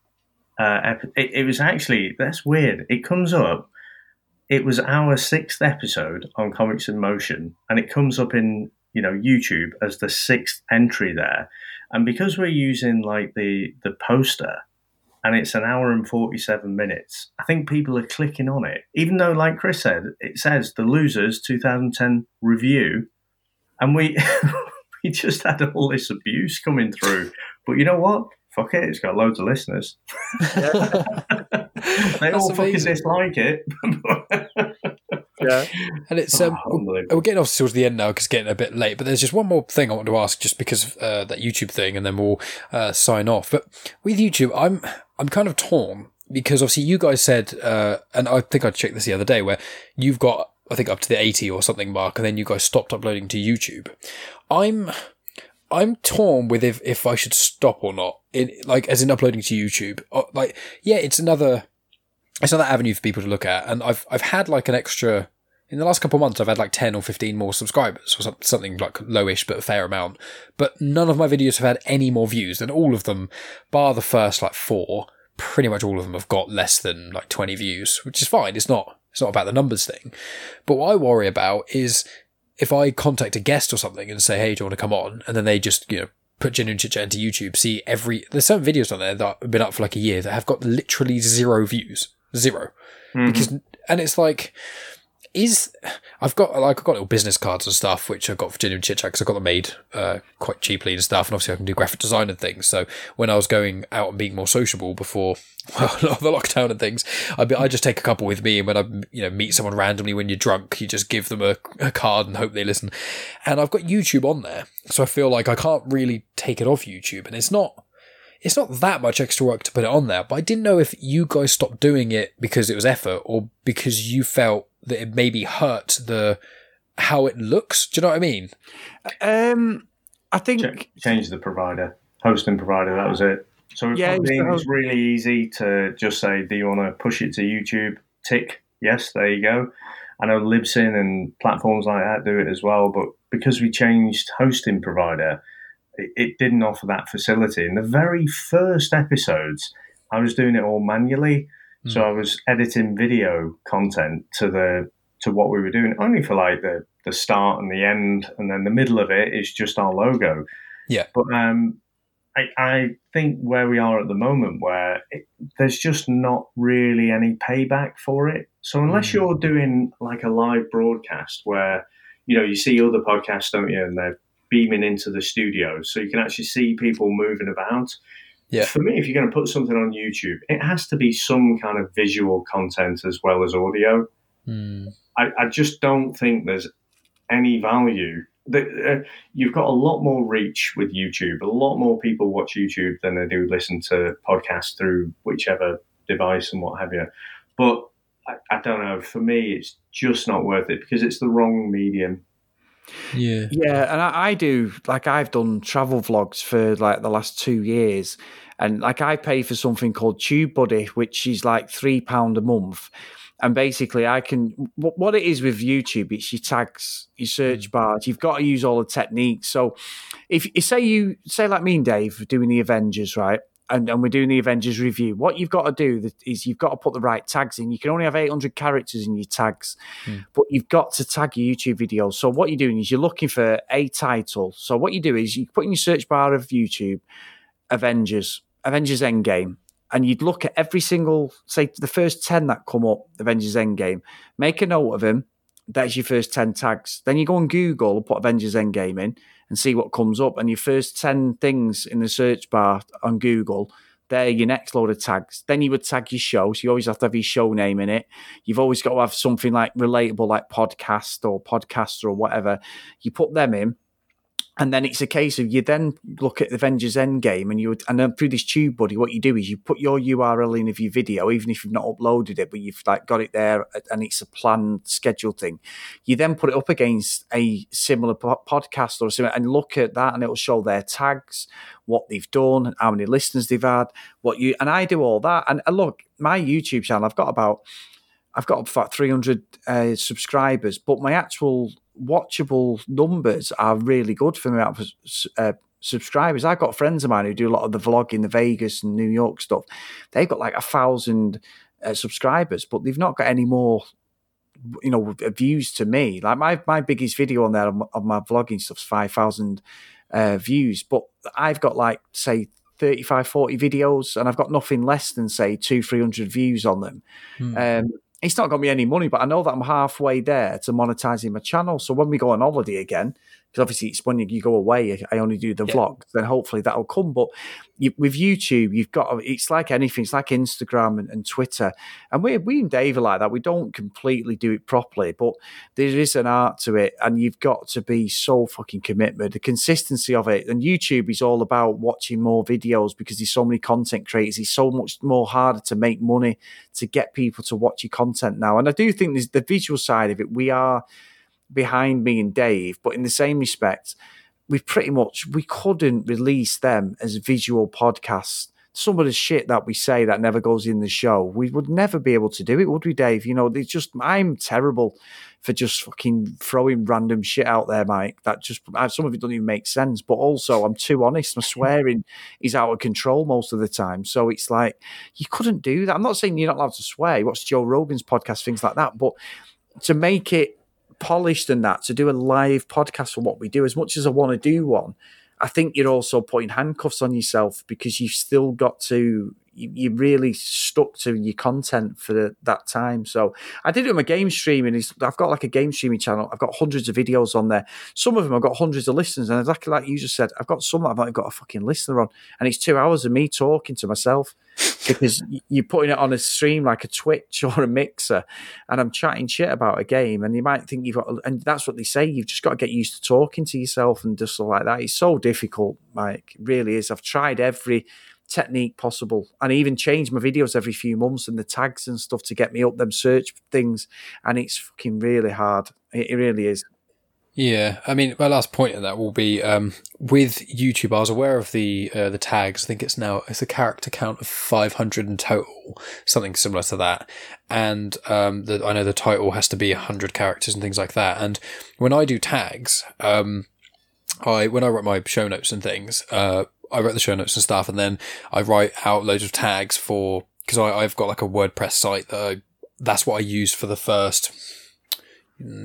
S4: Uh, it, it, was actually, that's weird. It comes up, it was our sixth episode on Comics in Motion and it comes up in, you know, YouTube as the sixth entry there. And because we're using like the, the poster, and it's an hour and 47 minutes. I think people are clicking on it, even though, like Chris said, it says the Losers 2010 review and we we just had all this abuse coming through. But you know what? Fuck it, it's got loads of listeners. they all fucking dislike it.
S5: yeah,
S1: and it's um, oh, we're getting off towards the end now because it's getting a bit late. But there's just one more thing I want to ask, just because of uh, that YouTube thing, and then we'll uh, sign off. But with YouTube, I'm I'm kind of torn because obviously you guys said, uh, and I think I checked this the other day, where you've got I think up to the 80 or something mark, and then you guys stopped uploading to YouTube. I'm I'm torn with if, if I should stop or not. In like as in uploading to YouTube. Uh, like yeah, it's another it's another avenue for people to look at, and I've I've had like an extra In the last couple of months, I've had like 10 or 15 more subscribers, or something like lowish, but a fair amount. But none of my videos have had any more views, and all of them, bar the first like four, pretty much all of them have got less than like 20 views, which is fine. It's not, it's not about the numbers thing. But what I worry about is if I contact a guest or something and say, hey, do you want to come on? And then they just, you know, put genuine chit chat into YouTube, see every, there's some videos on there that have been up for like a year that have got literally zero views. 0 mm-hmm. Because, and it's like, is I've got like I've got little business cards and stuff which I got for genuine chit chat because I got them made uh, quite cheaply and stuff, and obviously I can do graphic design and things. So when I was going out and being more sociable before well, the lockdown and things, I I just take a couple with me, and when I you know meet someone randomly when you're drunk, you just give them a, a card and hope they listen. And I've got YouTube on there, so I feel like I can't really take it off YouTube, and it's not it's not that much extra work to put it on there, but I didn't know if you guys stopped doing it because it was effort or because you felt that it maybe hurt the how it looks. Do you know what I mean?
S5: Um, I think
S4: Ch- change the provider, hosting provider. That was it. So yeah, it was really easy to just say, "Do you want to push it to YouTube?" Tick yes, there you go. I know Libsyn and platforms like that do it as well, but because we changed hosting provider, it, it didn't offer that facility. In the very first episodes, I was doing it all manually Mm. So I was editing video content to the to what we were doing, only for like the the start and the end, and then the middle of it is just our logo.
S1: Yeah.
S4: But um, I, I think where we are at the moment, where it, there's just not really any payback for it. So unless mm. you're doing like a live broadcast where you know you see other podcasts, don't you, and they're beaming into the studio, so you can actually see people moving about.
S1: Yeah.
S4: For me, if you're going to put something on YouTube, it has to be some kind of visual content as well as audio.
S1: Mm.
S4: I, I, just don't think there's any value. That, uh, you've got a lot more reach with YouTube. A lot more people watch YouTube than they do listen to podcasts through whichever device and what have you. But I, I don't know. For me, it's just not worth it because it's the wrong medium.
S1: Yeah.
S5: Yeah. And I, I, do, like, I've done travel vlogs for like the last two years. And like, I pay for something called Tube TubeBuddy, which is like £3 a month. And basically, I can, what it is with YouTube, it's your tags, your search mm. bars. You've got to use all the techniques. So if, you say you, say like me and Dave doing the Avengers, right? And, and, we're doing the Avengers review. What you've got to do is you've got to put the right tags in. You can only have 800 characters in your tags, mm. but you've got to tag your YouTube videos. So what you're doing is you're looking for a title. So what you do is you put in your search bar of YouTube, Avengers, Avengers Endgame, and you'd look at every single, say the first 10 that come up, Avengers Endgame, make a note of them. That's your first 10 tags. Then you go on Google and put Avengers Endgame in and see what comes up. And your first 10 things in the search bar on Google, they're your next load of tags. Then you would tag your show. So you always have to have your show name in it. You've always got to have something like relatable, like podcast or podcaster or whatever. You put them in and then it's a case of you then look at the Avengers Endgame and you would, and then through this TubeBuddy, what you do is you put your URL in of your video, even if you've not uploaded it, but you've like got it there and it's a planned scheduled thing. You then put it up against a similar podcast or similar and look at that and it'll show their tags, what they've done, how many listeners they've had, what you, and I do all that. And, and look, my YouTube channel, I've got about, I've got about 300 uh, subscribers, but my actual watchable numbers are really good for me out of uh, subscribers. I've got friends of mine who do a lot of the vlogging, the Vegas and New York stuff. They've got like a thousand uh, subscribers, but they've not got any more, you know, views to me. Like my my biggest video on there of my, of my vlogging stuff's five thousand uh, views, but I've got like say 35, 40 videos, and I've got nothing less than say two, three hundred views on them. Hmm. Um, it's not got me any money, but I know that I'm halfway there to monetizing my channel. So when we go on holiday again, because obviously it's when you go away, I only do the yeah. vlogs, then hopefully that'll come. But you, with YouTube, you've got it's like anything, it's like Instagram and, and, Twitter, and we we and Dave are like that. We don't completely do it properly, but there is an art to it, and you've got to be so fucking committed. The consistency of it, and YouTube is all about watching more videos because there's so many content creators. It's so much more harder to make money to get people to watch your content now, and I do think there's the visual side of it. We are behind me and Dave, but in the same respect, we pretty much we couldn't release them as visual podcasts. Some of the shit that we say that never goes in the show, we would never be able to do it, would we, Dave? You know, it's just I'm terrible for just fucking throwing random shit out there, Mike. That just some of it doesn't even make sense. But also, I'm too honest. My swearing is out of control most of the time. So it's like you couldn't do that. I'm not saying you're not allowed to swear. What's Joe Rogan's podcast, things like that. But to make it polished and that, to do a live podcast for what we do, as much as I want to do one, I think you're also putting handcuffs on yourself because you've still got to you, you really stuck to your content for the, that time. So I did it with my game streaming. Is I've got like a game streaming channel. I've got hundreds of videos on there. Some of them I've got hundreds of listeners, and exactly like you just said, I've got some that I've not got a fucking listener on, and it's two hours of me talking to myself because you're putting it on a stream like a Twitch or a mixer, and I'm chatting shit about a game, and you might think you've got, and that's what they say. You've just got to get used to talking to yourself and just like that. It's so difficult, Mike. It really is. I've tried every technique possible. And I even change my videos every few months and the tags and stuff to get me up them search things. And it's fucking really hard. It, it really is.
S1: Yeah, I mean, my last point of that will be um, with YouTube. I was aware of the uh, the tags. I think it's now it's a character count of five hundred in total, something similar to that. And um, the, I know the title has to be hundred characters and things like that. And when I do tags, um, I when I write my show notes and things, uh, I write the show notes and stuff, and then I write out loads of tags for because I've got like a WordPress site that I, that's what I use for the first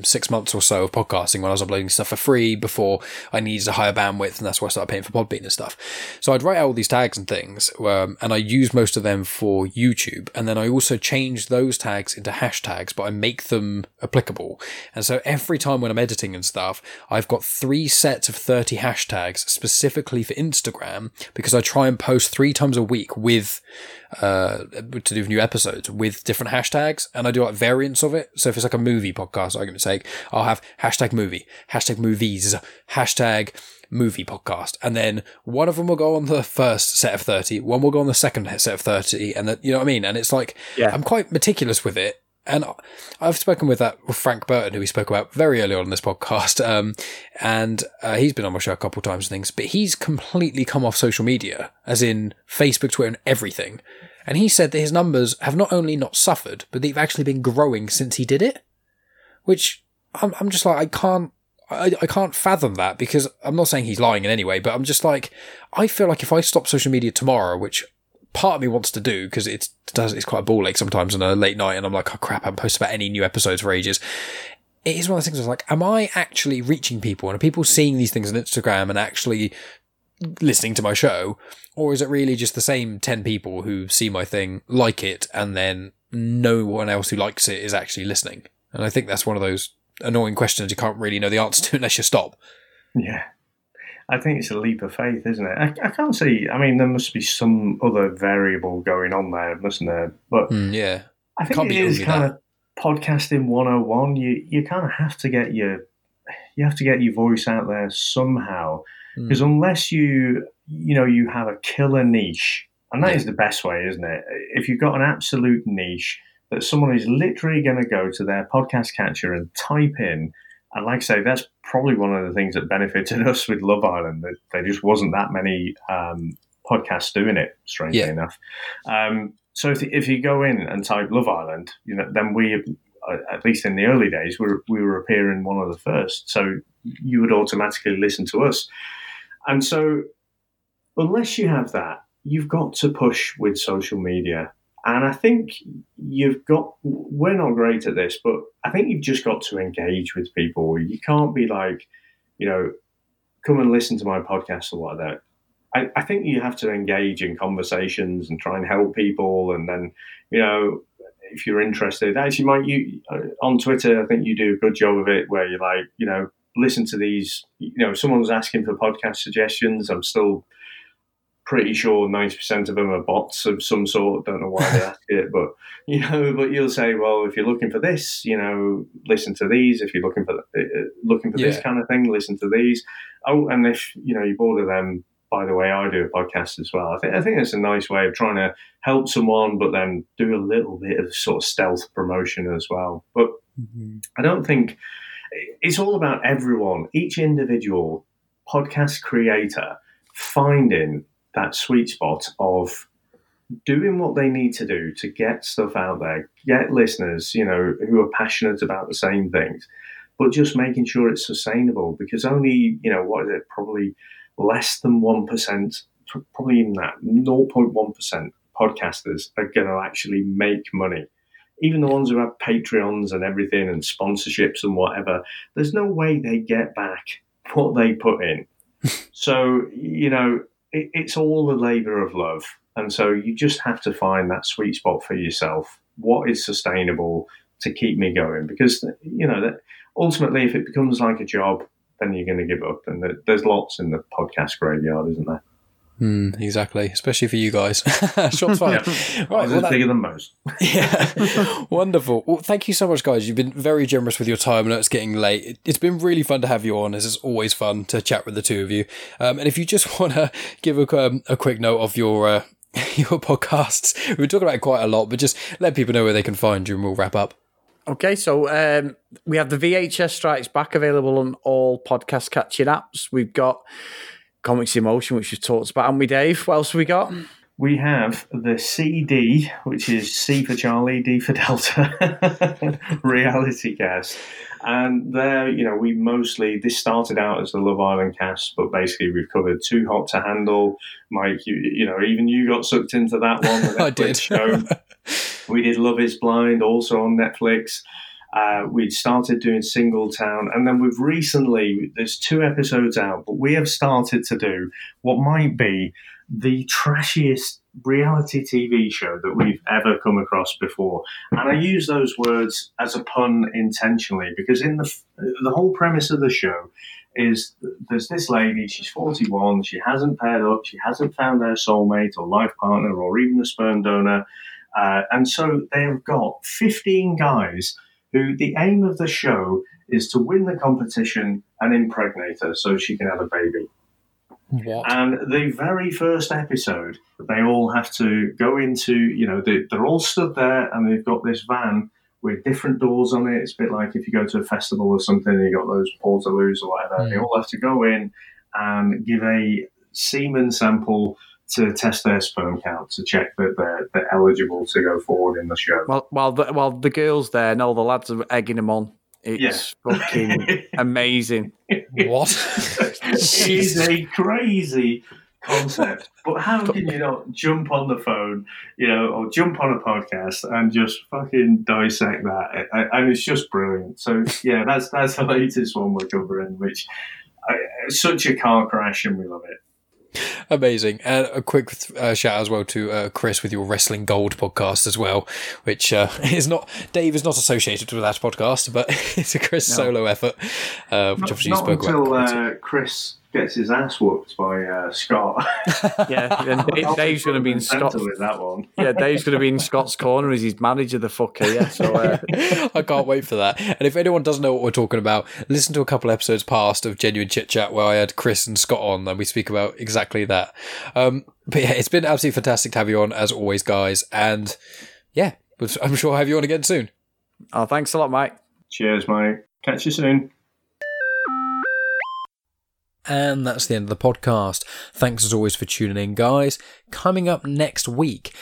S1: six months or so of podcasting when I was uploading stuff for free before I needed a higher bandwidth, and that's why I started paying for Podbean and stuff. So I'd write out all these tags and things, um, and I use most of them for YouTube, and then I also change those tags into hashtags, but I make them applicable. And so every time when I'm editing and stuff, I've got three sets of 30 hashtags specifically for Instagram because I try and post three times a week with uh, to do new episodes with different hashtags, and I do like variants of it. So if it's like a movie podcast, argument's sake, I'll have hashtag movie, hashtag movies, hashtag movie podcast, and then one of them will go on the first set of 30, one will go on the second set of thirty, and that you know what I mean. And it's like yeah. I'm quite meticulous with it. And I've spoken with that with Frank Burton, who we spoke about very early on in this podcast, um, and uh, he's been on my show a couple of times and things. But he's completely come off social media, as in Facebook, Twitter, and everything. And he said that his numbers have not only not suffered, but they've actually been growing since he did it. Which I'm, I'm just like, I can't, I, I can't fathom that because I'm not saying he's lying in any way, but I'm just like, I feel like if I stop social media tomorrow, which part of me wants to do because it does, it's quite a ball ache sometimes on a late night and I'm like, oh crap, I haven't posted about any new episodes for ages. It is one of those things I was like, am I actually reaching people and are people seeing these things on Instagram and actually listening to my show? Or is it really just the same 10 people who see my thing, like it, and then no one else who likes it is actually listening? And I think that's one of those annoying questions you can't really know the answer to unless you stop.
S4: Yeah. I think it's a leap of faith, isn't it? I, I can't see. I mean, there must be some other variable going on there, mustn't there? But
S1: mm, yeah,
S4: I think can't it is kind that. of podcasting 101. You you kind of have to get your you have to get your voice out there somehow because mm. unless you you know you have a killer niche, and that yeah. is the best way, isn't it? If you've got an absolute niche that someone is literally going to go to their podcast catcher and type in. And like I say, that's probably one of the things that benefited us with Love Island. That there just wasn't that many um, podcasts doing it, strangely yeah. enough. Um, so if, if you go in and type Love Island, you know, then we, uh, at least in the early days, we were, we were appearing one of the first. So you would automatically listen to us. And so unless you have that, you've got to push with social media. And I think you've got, we're not great at this, but I think you've just got to engage with people. You can't be like, you know, come and listen to my podcast or whatever. I, I think you have to engage in conversations and try and help people. And then, you know, if you're interested, actually, might you uh, on Twitter, I think you do a good job of it where you're like, you know, listen to these, you know, someone's asking for podcast suggestions. I'm still pretty sure 90% of them are bots of some sort. Don't know why they ask it, but you know, but you'll say, well, if you're looking for this, you know, listen to these. If you're looking for uh, looking for yeah. this kind of thing, listen to these. Oh, and if you know you order them, by the way, I do a podcast as well. I think I think it's a nice way of trying to help someone, but then do a little bit of sort of stealth promotion as well. But mm-hmm. I don't think it's all about everyone, each individual podcast creator finding that sweet spot of doing what they need to do to get stuff out there, get listeners, you know, who are passionate about the same things, but just making sure it's sustainable because only, you know, what is it, probably less than 1%, probably in that, 0.1% podcasters are going to actually make money. Even the ones who have Patreons and everything and sponsorships and whatever, there's no way they get back what they put in. so, you know, it, it's all a labor of love. And so you just have to find that sweet spot for yourself. What is sustainable to keep me going? Because, you know, that ultimately, if it becomes like a job, then you're going to give up. And there's lots in the podcast graveyard, isn't there?
S1: Mm, exactly, especially for you guys. Shots fired.
S4: yeah. Right, well, that, bigger than most.
S1: yeah, wonderful. Well, thank you so much, guys. You've been very generous with your time. I know it's getting late. It's been really fun to have you on. It's always fun to chat with the two of you. Um, and if you just want to give a, um, a quick note of your uh, your podcasts, we've been talking about it quite a lot, but just let people know where they can find you, and we'll wrap up.
S5: Okay, so um, we have the VHS Strikes Back available on all podcast catching apps. We've got Comics in Motion, which you talked about. And we, Dave, what else have we got?
S4: We have the CD, which is C for Charlie, D for Delta, reality cast. And there, you know, we mostly, this started out as the Love Island cast, but basically we've covered Too Hot to Handle. Mike, you, you know, even you got sucked into that one.
S1: I did.
S4: Show. we did Love is Blind, also on Netflix. Uh, we'd started doing Single Town, and then we've recently, there's two episodes out, but we have started to do what might be the trashiest reality TV show that we've ever come across before. And I use those words as a pun intentionally because in the the whole premise of the show is there's this lady, she's 41, she hasn't paired up, she hasn't found her soulmate or life partner or even a sperm donor. Uh, and so they've got 15 guys who the aim of the show is to win the competition and impregnate her so she can have a baby. What? And the very first episode, they all have to go into, you know, they, are all stood there and they've got this van with different doors on it. It's a bit like if you go to a festival or something and you've got those portaloos or whatever. Mm. They all have to go in and give a semen sample to test their sperm count to check that they're, they're eligible to go forward in the show.
S5: Well, while the, while the girls there and all the lads are egging them on. It's yeah. fucking amazing.
S1: What?
S4: it is a crazy concept. But how can you not jump on the phone, you know, or jump on a podcast and just fucking dissect that? And it's just brilliant. So yeah, that's that's the latest one we're covering, which uh, such a car crash, and we love it.
S1: Amazing. And a quick uh, shout out as well to uh, Chris with your Wrestling Gold podcast as well, which uh, is not, Dave is not associated with that podcast, but it's a Chris no. solo effort, uh, which
S4: not,
S1: obviously
S4: you
S1: spoke
S4: until, about. Uh, Chris gets his ass whooped by uh, Scott.
S5: yeah, and Dave's going to be in Scott's
S4: that one.
S5: yeah, Dave's going to be in Scott's corner as his manager, the fucker. Yeah, so uh...
S1: I can't wait for that. And if anyone doesn't know what we're talking about, listen to a couple episodes past of genuine chit chat where I had Chris and Scott on, and we speak about exactly that. Um, but yeah, it's been absolutely fantastic to have you on as always, guys. And yeah, I'm sure I'll have you on again soon.
S5: Oh, thanks a lot, Mike.
S4: Cheers, mate. Catch you soon.
S1: And that's the end of the podcast. Thanks as always for tuning in, guys. Coming up next week,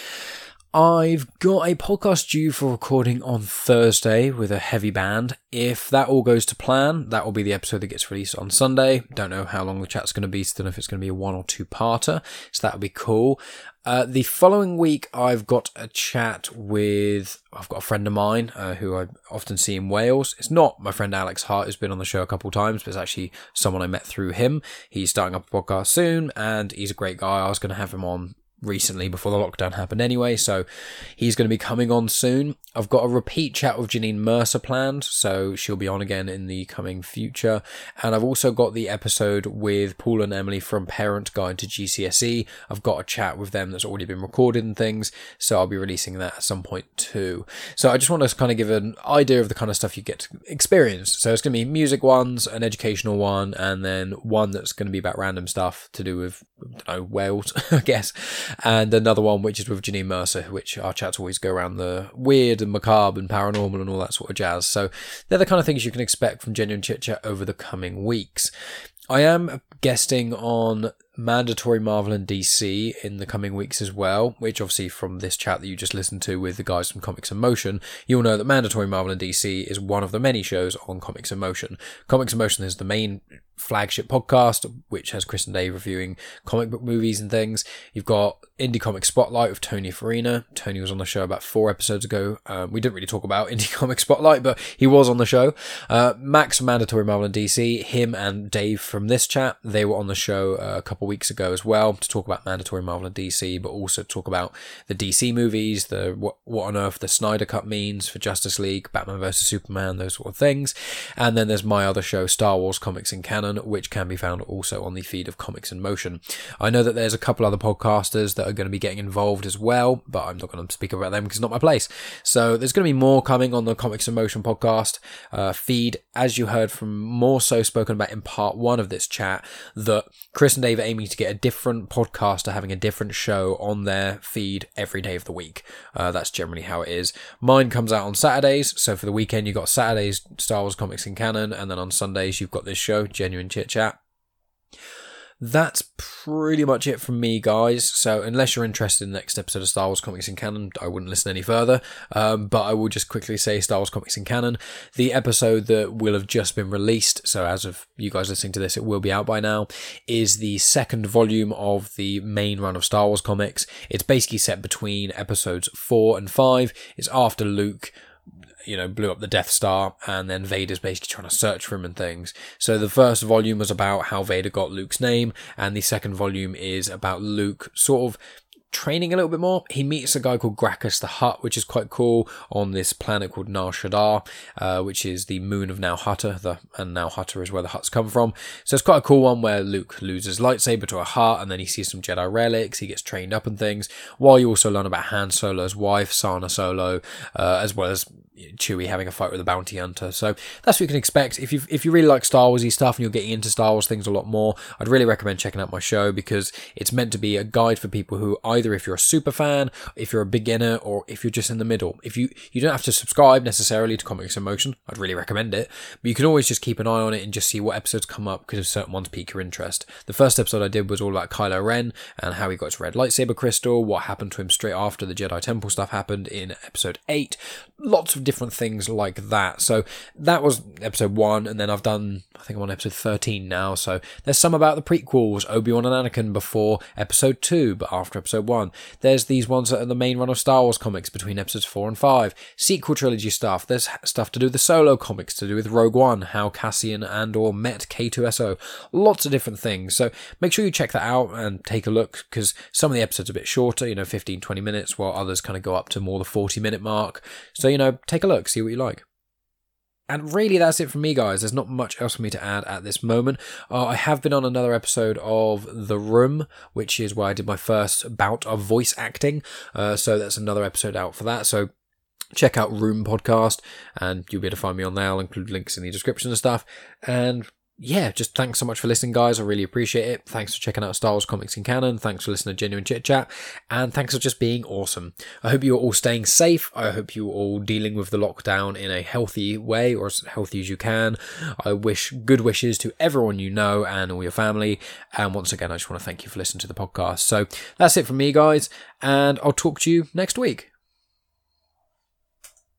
S1: I've got a podcast due for recording on Thursday with a heavy band. If that all goes to plan, that will be the episode that gets released on Sunday. Don't know how long the chat's going to be, so don't know if it's going to be a one or two parter, so that'll be cool. Uh, the following week, I've got a chat with, I've got a friend of mine uh, who I often see in Wales. It's not my friend Alex Hart, who's been on the show a couple of times, but it's actually someone I met through him. He's starting up a podcast soon, and he's a great guy. I was going to have him on recently before the lockdown happened anyway, so he's going to be coming on soon. I've got a repeat chat with Janine Mercer planned, so she'll be on again in the coming future. And I've also got the episode with Paul and Emily from Parent Guide to GCSE. I've got a chat with them that's already been recorded and things, so I'll be releasing that at some point too. So I just want to kind of give an idea of the kind of stuff you get to experience. So it's going to be music ones, an educational one, and then one that's going to be about random stuff to do with, I know, Wales, I guess and another one which is with Janine Mercer, which our chats always go around the weird and macabre and paranormal and all that sort of jazz. So they're the kind of things you can expect from Genuine Chit Chat over the coming weeks. I am guesting on mandatory Marvel and DC in the coming weeks as well, which obviously from this chat that you just listened to with the guys from Comics in Motion, you'll know that mandatory Marvel and DC is one of the many shows on Comics in Motion. Comics in Motion is the main flagship podcast, which has Chris and Dave reviewing comic book movies and things. You've got Indie Comic Spotlight with Tony Farina. Tony was on the show about four episodes ago. Um, we didn't really talk about Indie Comic Spotlight, but he was on the show. Uh, Max Mandatory Marvel and DC, him and Dave from this chat, they were on the show uh, a couple weeks ago as well to talk about Mandatory Marvel and DC, but also talk about the DC movies, the what, what on earth the Snyder Cut means for Justice League, Batman vs Superman, those sort of things. And then there's my other show, Star Wars Comics in Canon, which can be found also on the feed of Comics in Motion. I know that there's a couple other podcasters that are going to be getting involved as well, but I'm not going to speak about them because it's not my place. So there's going to be more coming on the Comics in Motion podcast uh, feed, as you heard from more so spoken about in part one of this chat, that Chris and are aiming to get a different podcaster having a different show on their feed every day of the week. Uh, that's generally how it is. Mine comes out on Saturdays, so for the weekend you've got Saturdays Star Wars Comics in Canon, and then on Sundays you've got this show, Genuine Chit Chat that's pretty much it from me, guys. So, unless you're interested in the next episode of Star Wars Comics in Canon, I wouldn't listen any further. Um, but I will just quickly say Star Wars Comics in Canon. The episode that will have just been released, so as of you guys listening to this, it will be out by now, is the second volume of the main run of Star Wars comics. It's basically set between episodes four and five. It's after Luke you know, blew up the Death Star, and then Vader's basically trying to search for him and things. So the first volume was about how Vader got Luke's name, and the second volume is about Luke sort of training a little bit more. He meets a guy called Grakkus the Hutt, which is quite cool, on this planet called Nar Shaddaa, uh, which is the moon of Nal Hutta, the, and Nal Hutta is where the Hutts come from. So it's quite a cool one where Luke loses lightsaber to a Hutt, and then he sees some Jedi relics, he gets trained up and things, while you also learn about Han Solo's wife, Sana Solo, uh, as well as Chewie having a fight with a bounty hunter. So that's what you can expect. If you if you really like Star Warsy stuff and you're getting into Star Wars things a lot more, I'd really recommend checking out my show because it's meant to be a guide for people who either if you're a super fan, if you're a beginner, or if you're just in the middle. If you you don't have to subscribe necessarily to Comics in Motion, I'd really recommend it. But you can always just keep an eye on it and just see what episodes come up because certain ones pique your interest. The first episode I did was all about Kylo Ren and how he got his red lightsaber crystal, what happened to him straight after the Jedi Temple stuff happened in episode eight. Lots of different things like that. So that was episode one, and then I've done, I think I'm on episode 13 now. So there's some about the prequels, Obi Wan and Anakin before episode two, but after episode one. There's these ones that are the main run of Star Wars comics between episodes four and five. Sequel trilogy stuff. There's stuff to do with the solo comics, to do with Rogue One, how Cassian Andor met K2SO. Lots of different things. So make sure you check that out and take a look because some of the episodes are a bit shorter, you know, 15, 20 minutes, while others kind of go up to more the 40 minute mark. So, you know, take a look, see what you like. And really, that's it from me, guys. There's not much else for me to add at this moment. Uh, I have been on another episode of The Room, which is where I did my first bout of voice acting. Uh, so that's another episode out for that. So check out Room Podcast, and you'll be able to find me on there. I'll include links in the description and stuff. And yeah, just thanks so much for listening, guys. I really appreciate it. Thanks for checking out Star Wars Comics in Canon. Thanks for listening to Genuine Chit Chat. And thanks for just being awesome. I hope you're all staying safe. I hope you're all dealing with the lockdown in a healthy way or as healthy as you can. I wish good wishes to everyone you know and all your family. And once again, I just want to thank you for listening to the podcast. So that's it from me, guys. And I'll talk to you next week.